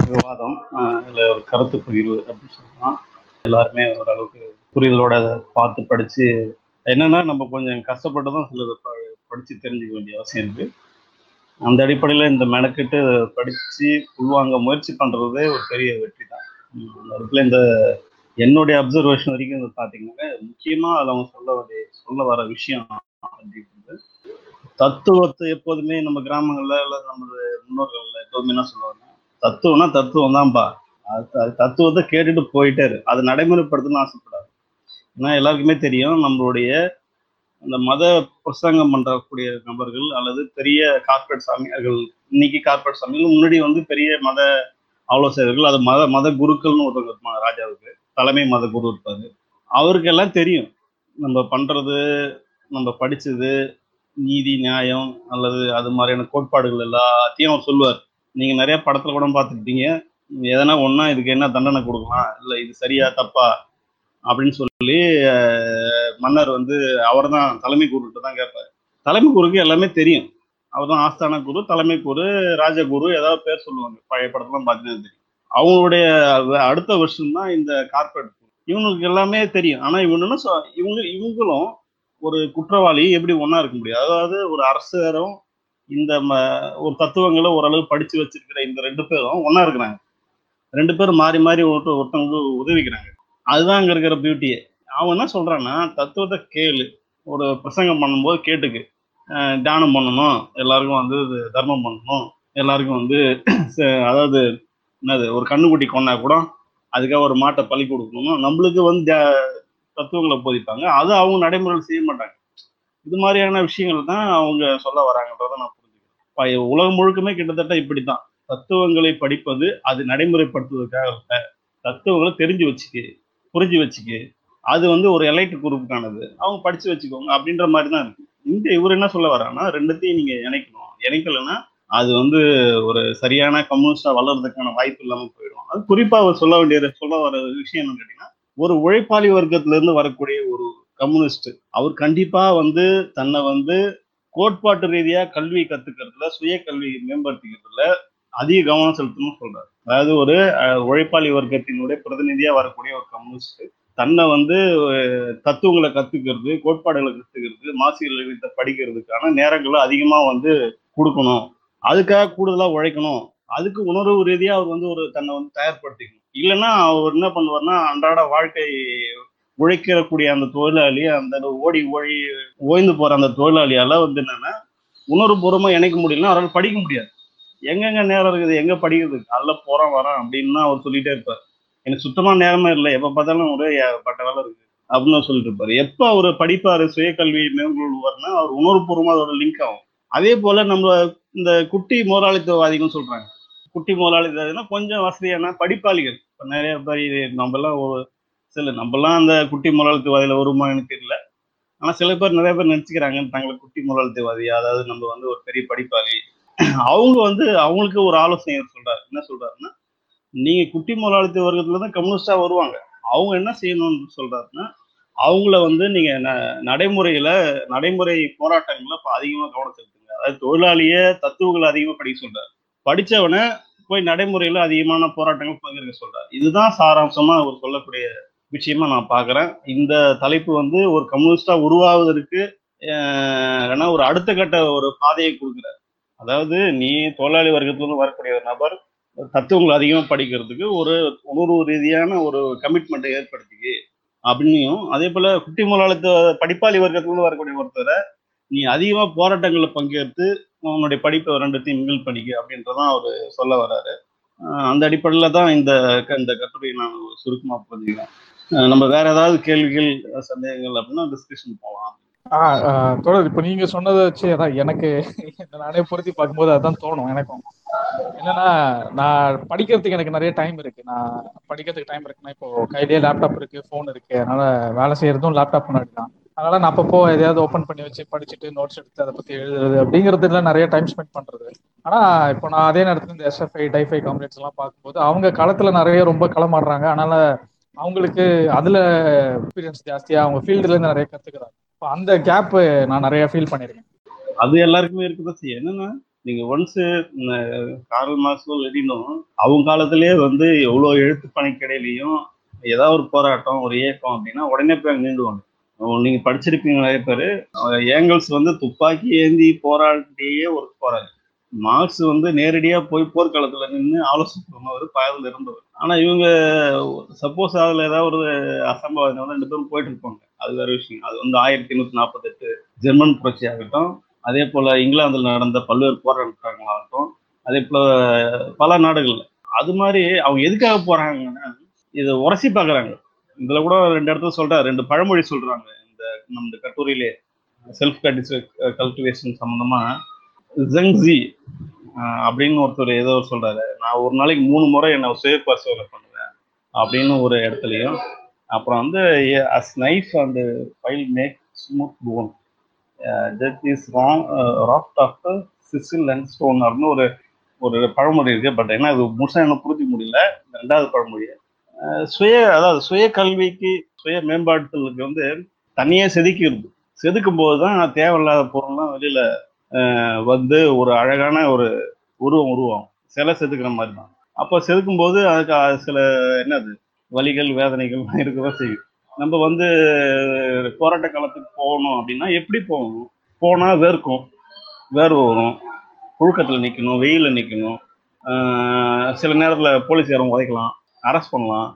விவாதம் அஹ், ஒரு கருத்து பகிர்வு அப்படின்னு சொல்லலாம். எல்லாருமே ஓரளவுக்கு புரிதலோட அதை பார்த்து படிச்சு என்னன்னா நம்ம கொஞ்சம் கஷ்டப்பட்டு தான் சிலதை ப- படிச்சு தெரிஞ்சுக்க வேண்டிய அவசியம் இருக்கு. அந்த அடிப்படையில் இந்த மெனக்கெட்டு படித்து உள்வாங்க முயற்சி பண்ணுறதே ஒரு பெரிய வெற்றி தான். அந்த இடத்துல இந்த என்னுடைய அப்சர்வேஷன் வரைக்கும் இது பார்த்தீங்கன்னா முக்கியமாக அதில் அவங்க சொல்ல வேண்டிய சொல்ல வர விஷயம் அப்படின்றது தத்துவத்தை எப்போதுமே நம்ம கிராமங்களில் இல்லை நமது முன்னோர்களில் எப்போதுமே என்ன சொல்லுவாங்க தத்துவம்னா தத்துவம் தான்ப்பா தத்துவத்தை கேட்டுட்டு போயிட்டாரு அதை நடைமுறைப்படுத்தணும்னு ஆசைப்படாது. ஏன்னா எல்லாருக்குமே தெரியும் நம்மளுடைய அந்த மத பிரசங்கம் பண்ணக்கூடிய நபர்கள் அல்லது பெரிய கார்ப்பரேட் சாமியார்கள் இன்னைக்கு கார்ப்பரேட் சாமிகள் முன்னாடி வந்து பெரிய மத ஆலோசகர்கள் அது மத மத குருக்கள்னு ஒருத்தவங்க இருப்பாங்க ராஜாவுக்கு. தலைமை மத குரு இருப்பாரு. அவருக்கு எல்லாம் தெரியும் நம்ம பண்றது நம்ம படிச்சது நீதி நியாயம் அல்லது அது மாதிரியான கோட்பாடுகள் எல்லாத்தையும் அவர் சொல்லுவார். நீங்க நிறைய படத்துல கூட பார்த்துருப்பீங்க. எதனா ஒன்னா இதுக்கு என்ன தண்டனை கொடுக்கலாம்? இல்ல இது சரியா தப்பா? அப்படின்னு சொல்லி மன்னர் வந்து அவர் தான் தலைமை குருட்டு தான் கேட்பார். தலைமை குருக்கு எல்லாமே தெரியும். அவர் தான் ஆஸ்தான குரு தலைமை குரு ராஜகுரு ஏதாவது பேர் சொல்லுவாங்க. பழைய படத்தெல்லாம் பார்த்தீங்கன்னா தெரியும். அவங்களுடைய அடுத்த வருஷம் தான் இந்த கார்பரேட் இவங்களுக்கு எல்லாமே தெரியும். ஆனா இவங்க சொ- இவங்க இவங்களும் ஒரு குற்றவாளி எப்படி ஒன்றா இருக்க முடியும்? அதாவது ஒரு அரசரும் இந்த ம- ஒரு தத்துவங்களை ஓரளவு படிச்சு வச்சிருக்கிற இந்த ரெண்டு பேரும் ஒன்றா இருக்கிறாங்க. ரெண்டு பேரும் மாறி மாறி ஒருத்த ஒருத்தவங்களுக்கு உதவிக்கிறாங்க. அதுதான் அங்கே இருக்கிற பியூட்டியே அவன் என்ன சொல்றான்னா தத்துவத்தை கேளு. ஒரு பிரசங்கம் பண்ணும்போது கேட்டுக்கு. தியானம் பண்ணணும். எல்லாருக்கும் வந்து இது தர்மம் பண்ணணும். எல்லாருக்கும் வந்து ச- அதாவது என்னது ஒரு கண்ணுக்குட்டி கொண்டா கூட அதுக்காக ஒரு மாட்டை பழி கொடுக்கணும் நம்மளுக்கு வந்து தத்துவங்களை போதிப்பாங்க. அது அவங்க நடைமுறையில் செய்ய மாட்டாங்க. இது மாதிரியான விஷயங்கள் தான் அவங்க சொல்ல வராங்கன்றத நான் புரிஞ்சுக்கிறேன். உலகம் முழுக்குமே கிட்டத்தட்ட இப்படி தான் தத்துவங்களை படிப்பது அது நடைமுறைப்படுத்துவதற்காக இல்ல தத்துவங்களை தெரிஞ்சு வச்சுக்கு புரிஞ்சு வச்சுக்கு. அது வந்து ஒரு எலைட் குரூப்புக்கானது. அவங்க படிச்சு வச்சுக்கோங்க அப்படின்ற மாதிரி தான் இருக்கு. இங்க இவர் என்ன சொல்ல வரான்னா ரெண்டுத்தையும் நீங்க இணைக்கணும். இணைக்கலன்னா அது வந்து ஒரு சரியான கம்யூனிஸ்டா வளர்றதுக்கான வாய்ப்பு இல்லாம போயிடும். அது குறிப்பா அவர் சொல்ல வேண்டிய சொல்ல வர விஷயம் என்னன்னு கேட்டீங்கன்னா ஒரு உழைப்பாளி வர்க்கத்துல இருந்து வரக்கூடிய ஒரு கம்யூனிஸ்ட் அவர் கண்டிப்பா வந்து தன்னை வந்து கோட்பாட்டு ரீதியா கல்வி கத்துக்கிறதுல சுய கல்வி மேம்படுத்திக்கிறதுல அதிக கவனம் செலுத்தணும்னு சொல்றாரு. அதாவது ஒரு உழைப்பாளி வர்க்கத்தினுடைய பிரதிநிதியா வரக்கூடிய ஒரு கம்யூனிஸ்ட் தன்னை வந்து தத்துவங்களை கத்துக்கிறது கோட்பாடுகளை கத்துக்கிறது மாசிகள் படிக்கிறதுக்கான நேரங்களை அதிகமா வந்து கொடுக்கணும். அதுக்காக கூடுதலா உழைக்கணும். அதுக்கு உணர்வு ரீதியா அவர் வந்து ஒரு தன்னை வந்து தயார்படுத்திக்கணும். இல்லைன்னா அவர் என்ன பண்ணுவார்னா அன்றாட வாழ்க்கை உழைக்கக்கூடிய அந்த தொழிலாளி அந்த ஓடி ஓடி ஓய்ந்து போற அந்த தொழிலாளியால வந்து என்னன்னா உணர்வுபூர்வமா இணைக்க முடியலன்னா அவரால் படிக்க முடியாது. எங்கெங்க நேரம் இருக்குது எங்க படிக்கிறது? காலைல போறோம் வரோம் அப்படின்னு அவர் சொல்லிட்டே இருப்பார். எனக்கு சுத்தமா நேரமே இல்லை. எப்ப பார்த்தாலும் ஒரே பட்ட வேலை இருக்கு அப்படின்னு சொல்லிட்டு இருப்பாரு. எப்ப அவர் படிப்பாரு சுய கல்வி மேற்கொள்வார்னா அவர் உணர்வுபூர்வமா அதோட லிங்க் ஆகும். அதே போல நம்ம இந்த குட்டி முதலாளித்துவவாதிகள் சொல்றாங்க. குட்டி முதலாளித்துவனா கொஞ்சம் வசதியான படிப்பாளிகள். இப்ப நிறைய பேர் நம்மலாம் ஒரு சில நம்மலாம் அந்த குட்டி முதலாளித்துவவாதியில வருமானு தெரியல. ஆனா சில பேர் நிறைய பேர் நினைச்சுக்கிறாங்க தங்களை குட்டி முதலாளித்துவாதி அதாவது நம்ம வந்து ஒரு பெரிய படிப்பாளி அவங்க வந்து அவங்களுக்கு ஒரு ஆலோசனை சொல்றாரு. என்ன சொல்றாருன்னா நீங்க குட்டி முதலாளித்துவ வர்க்கத்துல தான் கம்யூனிஸ்டா வருவாங்க. அவங்க என்ன செய்யணும்னு சொல்றாருன்னா அவங்கள வந்து நீங்க ந- நடைமுறையில நடைமுறை போராட்டங்கள்ல இப்ப அதிகமா கவனம் செலுத்துங்க அதாவது தொழிலாளிய தத்துவங்களை அதிகமா படிக்க சொல்றாரு. படிச்சவனை போய் நடைமுறையில அதிகமான போராட்டங்கள் பங்கேற்க சொல்றாரு. இதுதான் சாராம்சமா அவர் சொல்லக்கூடிய விஷயமா நான் பாக்குறேன். இந்த தலைப்பு வந்து ஒரு கம்யூனிஸ்டா உருவாவதற்கு ஏன்னா ஒரு அடுத்த கட்ட ஒரு பாதையை கொடுக்குறாரு. அதாவது நீ தொழிலாளி வர்க்கத்துலேருந்து வரக்கூடிய ஒரு நபர் தத்துவங்கள் அதிகமாக படிக்கிறதுக்கு ஒரு உணர்வு ரீதியான ஒரு கமிட்மெண்ட்டை ஏற்படுத்திக்கு அப்படின்னும் அதே போல குட்டி முதலாளித்துவ படிப்பாளி வர்க்கத்துலேருந்து வரக்கூடிய ஒருத்தரை நீ அதிகமாக போராட்டங்களில் பங்கேற்று உன்னுடைய படிப்பை ரெண்டுத்தையும் மிங்கிள் பண்ணிக்க அப்படின்றதான் அவர் சொல்ல வர்றாரு அந்த அடிப்படையில் தான் இந்த க- இந்த கட்டுரையை நான் சுருக்கமாக புரிஞ்சுக்கிறேன் நம்ம வேற ஏதாவது கேள்விகள் சந்தேகங்கள் அப்படின்னா டிஸ்கஷன் போகலாம் தொடர் இப்ப நீங்க சொன்னதை வச்சு அதான் எனக்கு நானே பொருத்தி பார்க்கும்போது அதான் தோணும் எனக்கும். என்னன்னா நான் படிக்கிறதுக்கு எனக்கு நிறைய டைம் இருக்கு. நான் படிக்கிறதுக்கு டைம் இருக்குன்னா இப்போ கையிலேயே லேப்டாப் இருக்கு ஃபோன் இருக்கு. அதனால வேலை செய்யறதும் லேப்டாப் முன்னாடி தான். அதனால நான் அப்பப்போ எதையாவது ஓப்பன் பண்ணி வச்சு படிச்சுட்டு நோட்ஸ் எடுத்து அதை பத்தி எழுதுறது அப்படிங்கிறதுல நிறைய டைம் ஸ்பெண்ட் பண்றது. ஆனா இப்போ நான் அதே நேரத்துல இந்த எஸ்எஃப்ஐ டைஃபை காம்ப்ளெக்ஸ் எல்லாம் பார்க்கும்போது அவங்க களத்துல நிறைய ரொம்ப களமாடுறாங்க அதனால அவங்களுக்கு அதுல எக்ஸ்பீரியன்ஸ் ஜாஸ்தியா அவங்க ஃபீல்டுல இருந்து நிறைய கத்துக்கிறாங்க. அந்த கேப் நான் நிறைய ஃபீல் பண்ணிருக்கேன். அது எல்லாருக்குமே இருக்குதான் செய்யும் என்னன்னா நீங்க ஒன்ஸ் காரல் மார்க்ஸோ லெடினும் அவங்க காலத்திலேயே வந்து எவ்வளோ எழுத்து பணிக்கிடையிலையும் ஏதாவது ஒரு போராட்டம் ஒரு இயக்கம் அப்படின்னா உடனே போய் நீண்டுவாங்க நீங்க படிச்சிருப்பீங்க நிறைய பேர். ஏங்கல்ஸ் வந்து துப்பாக்கி ஏந்தி போராட்டியே ஒரு போராளி. மார்க்ஸ் வந்து நேரடியாக போய் போர்க்களத்துல நின்று ஆலோசனை சொன்னவர் பயத்தில் இருந்தவர். ஆனால் இவங்க சப்போஸ் அதில் ஏதாவது ஒரு அசம்பாவிதம் ரெண்டு பேரும் போயிட்டு இருப்பாங்க. அது வேற விஷயம். அது வந்து ஆயிரத்தி எண்ணூத்தி நாற்பத்தெட்டு ஜெர்மன் புரட்சி ஆகட்டும் அதே போல இங்கிலாந்துல நடந்த பல்வேறு போராட்டங்களாகட்டும் அதே போல பல நாடுகள்ல. அது மாதிரி அவங்க எதுக்காக போறாங்கன்னா இதை உரசி பாக்குறாங்க இதுல கூட ரெண்டு இடத்துல சொல்றாரு ரெண்டு பழமொழி சொல்றாங்க. இந்த நம்ம கட்டுரையிலே செல்ஃப் கல்டிவேஷன் சம்பந்தமா ஜங்ஸி அப்படின்னு ஒருத்தர் ஏதோ சொல்றாரு. நான் ஒரு நாளைக்கு மூணு முறை என்ன சுய பரிசோதனை பண்ணுவேன் அப்படின்னு ஒரு இடத்துலையும் அப்புறம் வந்து as knife and file make smooth bone that is wrong raft of chisel and stone ஒரு ஒரு பழமொழி இருக்குது பட் ஏன்னா அது முழுசாக என்ன புரிஞ்சு முடியல. ரெண்டாவது பழமொழி. Uh, சுய அதாவது சுய கல்விக்கு சுய மேம்பாட்டுக்கு வந்து தனியே செதுக்கிடுது. செதுக்கும் போது தான் தேவையில்லாத பொருள்லாம் வெளியில் uh, வந்து ஒரு அழகான ஒரு உருவம் உருவம் சிலை செதுக்கிற மாதிரி தான் அப்போ செதுக்கும் போது அதுக்கு சில என்னது வலிகள் வேதனைகள் இருக்கதான் செய்யும். நம்ம வந்து போராட்ட காலத்துக்கு போகணும் அப்படின்னா எப்படி போகணும்? போனால் வேர்க்கும். வேர்வை வரும். புழுக்கத்தில் நிற்கணும் வெயிலில் நிற்கணும் சில நேரத்தில் போலீஸ்காரங்க உதைக்கலாம் அரெஸ்ட் பண்ணலாம்.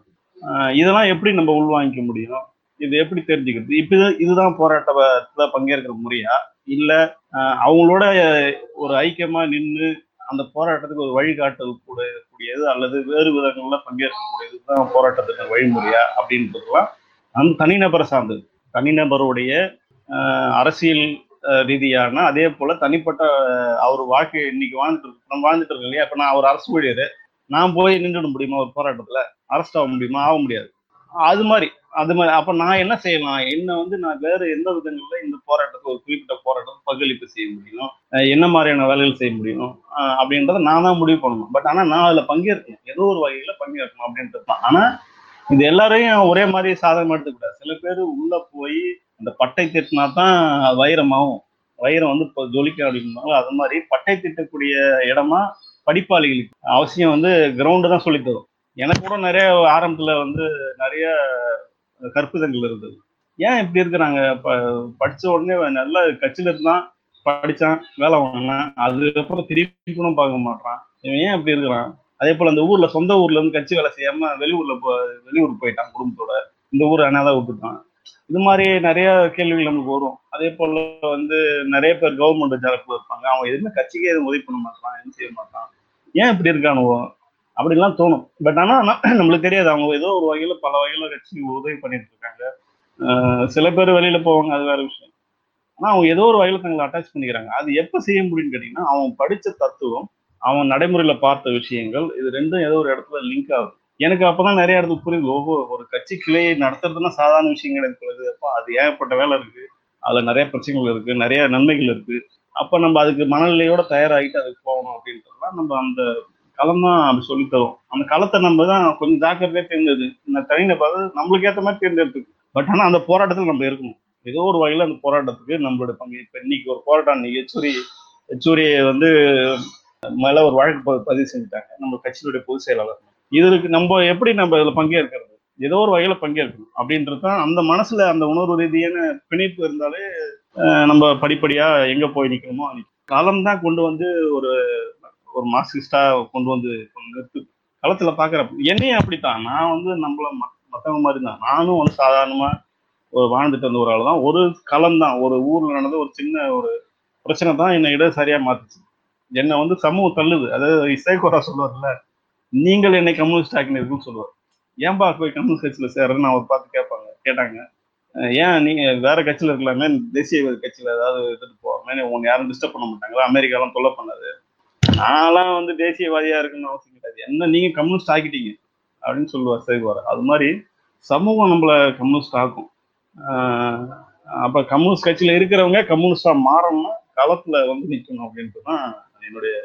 இதெல்லாம் எப்படி நம்ம உள்வாங்கிக்க முடியும்? இது எப்படி தெரிஞ்சுக்கிறது? இப்போ இதுதான் போராட்டத்தில் பங்கேற்கிற முறையா? இல்லை அவங்களோட ஒரு ஐக்கியமாக நின்று அந்த போராட்டத்துக்கு ஒரு வழிகாட்டல் கூட கூடியது அல்லது வேறு விதங்கள்ல பங்கேற்கக்கூடியது தான் போராட்டத்துக்கு வழிமுறையா அப்படின்றதுலாம் அந்த தனிநபரை சார்ந்தது. தனிநபருடைய அரசியல் ரீதியான அதே போல தனிப்பட்ட அவர் வாழ்க்கை இன்னைக்கு வாழ்ந்துட்டு இருக்கு. நம்ம வாழ்ந்துட்டு இருக்கோம் இல்லையா? இப்போ நான் ஒரு அரசு ஊழியர். நான் போய் நின்றுட முடியுமா ஒரு போராட்டத்தில்? அரெஸ்ட் ஆக முடியுமா? ஆக முடியாது. அது மாதிரி அது மாதிரி. அப்ப நான் என்ன செய்யலாம்? என்ன வந்து நான் வேற எந்த விதங்கள்ல இந்த போராட்டத்தை ஒரு குறிப்பிட்ட போராட்டத்தை பங்களிப்பு செய்ய முடியும்? என்ன மாதிரியான வேலைகள் செய்ய முடியும்? அப்படின்றத நான் தான் முடிவு பண்ணணும். பட் ஆனா நான் அதுல பங்கேற்கணும். ஏதோ ஒரு வகையில பங்கேற்கணும் அப்படின்றது தான். ஆனா இது எல்லாரையும் ஒரே மாதிரி சாதகமா எடுத்துக்கூடாது சில பேர் உள்ள போய் அந்த பட்டை திட்டினா தான் வைரமாகும். வைரம் வந்து இப்போ ஜொலிக்கும் அப்படின்னாலும் அது மாதிரி பட்டை திட்டக்கூடிய இடமா படிப்பாளிகளுக்கு அவசியம் வந்து கிரவுண்டு தான் சொல்லித் தரும் எனக்கு கூட நிறைய ஆரம்பத்துல வந்து நிறைய கற்பிதங்கள் இருந்தது. ஏன் இப்படி இருக்கிறாங்க? ப படிச்ச உடனே நல்ல கட்சியில இருந்தான் படிச்சான் வேலை வாங்கினான் அதுக்கப்புறம் திருப்பிக்கணும் பார்க்க மாட்டான் இவன் ஏன் இப்படி இருக்கிறான்? அதே போல அந்த ஊர்ல சொந்த ஊர்ல இருந்து கட்சி வேலை செய்யாம வெளியூர்ல போ வெளியூர் போயிட்டான் குடும்பத்தோட. இந்த ஊர் அனாதான் விட்டுட்டான். இது மாதிரி நிறைய கேள்விகள் நமக்கு வரும். அதே போல வந்து நிறைய பேர் கவர்மெண்ட் ஜாப்ல இருப்பாங்க அவன் எதுவுமே கட்சிக்கே எதுவும் உதவி பண்ண மாட்டான் என்ன செய்ய மாட்டான் ஏன் இப்படி இருக்கானுவோ? அப்படிலாம் தோணும். பட் ஆனா நம்மளுக்கு தெரியாது. அவங்க ஏதோ ஒரு வகையில பல வகையில கட்சி உதவி பண்ணிட்டு இருக்காங்க ஆஹ் சில பேர் வெளியில் போவாங்க அது வேற விஷயம். ஆனா அவங்க ஏதோ ஒரு வகையில் தங்களை அட்டாச் பண்ணிக்கிறாங்க. அது எப்ப செய்ய முடியும்னு கேட்டிங்கன்னா அவன் படிச்ச தத்துவம் அவன் நடைமுறையில பார்த்த விஷயங்கள் இது ரெண்டும் ஏதோ ஒரு இடத்துல லிங்க் ஆகுது. எனக்கு அப்போதான் நிறைய இடத்துக்கு புரியுது. ஒவ்வொரு ஒரு கட்சி கிளையை நடத்துறதுன்னா சாதாரண விஷயங்கள் இருக்கிறது அப்போ அது ஏகப்பட்ட வேலை இருக்கு. அதுல நிறைய பிரச்சனைகள் இருக்கு. நிறைய நன்மைகள் இருக்கு. அப்ப நம்ம அதுக்கு மனநிலையோட தயாராகிட்டு அதுக்கு போகணும் அப்படின்றதுலாம் நம்ம அந்த களம் தான் அப்படி சொல்லி தரும். அந்த களத்தை நம்ம தான் கொஞ்சம் ஜாக்கிரதையாக தேர்ந்தெடு. இந்த தனிநபர் நம்மளுக்கு ஏற்ற மாதிரி தேர்ந்தெடுத்துக்கு. பட் ஆனா அந்த போராட்டத்தில் நம்ம இருக்கணும். ஏதோ ஒரு வகையில அந்த போராட்டத்துக்கு நம்மளோட பங்கு இப்போ இன்னைக்கு ஒரு போராட்டம். இன்னைக்கு எச்சூரி எச்சூரியை வந்து மேல ஒரு வழக்கு ப- பதிவு செஞ்சுட்டாங்க. நம்ம கட்சியினுடைய பொதுச் செயலாளர். இதுக்கு நம்ம எப்படி நம்ம இதில் பங்கேற்கிறது? ஏதோ ஒரு வகையில பங்கேற்கணும். அப்படின்றது தான் அந்த மனசுல அந்த உணர்வு ரீதியான பிணைப்பு இருந்தாலே நம்ம படிப்படியா எங்க போய் நிற்கணுமோ காலம் தான் கொண்டு வந்து ஒரு ஒரு மார்க்சிஸ்டா கொண்டு வந்து கொண்டு நிறுத்து களத்துல பாக்குறப்ப என்னையும் அப்படித்தான். நான் வந்து நம்மள மத்தவங்க மாதிரி தான் நானும் வந்து சாதாரணமா ஒரு வாழ்ந்துட்டு வந்த ஒரு ஆள் தான் ஒரு களம் தான் ஒரு ஊர்ல நடந்த ஒரு சின்ன ஒரு பிரச்சனை தான் என்னை இட சரியா மாத்துச்சு. என்னை வந்து சமூகம் தள்ளுது. அதாவது இசைகோரா சொல்லுவார்ல நீங்கள் என்னை கம்யூனிஸ்ட் ஆக்கினீர்கள்னு சொல்லுவார். ஏன்பா போய் கம்யூனிஸ்ட் கட்சியில் சேர்றேன்னு அவர் பார்த்து கேட்பாங்க. கேட்டாங்க. ஏன் நீங்க வேற கட்சியில இருக்கலாமே? தேசிய கட்சியில ஏதாவது எடுத்துட்டு போவாங்க உங்க யாரும் டிஸ்டர்ப் பண்ண மாட்டாங்களா? அமெரிக்காலாம் தொல்லை பண்ணாது. நான்லாம் வந்து தேசியவாதியா இருக்குன்னு அவசியம் கிடையாது. என்ன நீங்க கம்யூனிஸ்ட் ஆக்கிட்டீங்க அப்படின்னு சொல்லுவார் சேகுவார் அது மாதிரி சமூகம் நம்மள கம்யூனிஸ்ட் ஆக்கும். அப்போ அப்ப கம்யூனிஸ்ட் கட்சியில இருக்கிறவங்க கம்யூனிஸ்டா மாறணும்னா களத்துல வந்து நிக்கணும் அப்படின்ட்டு தான் என்னுடைய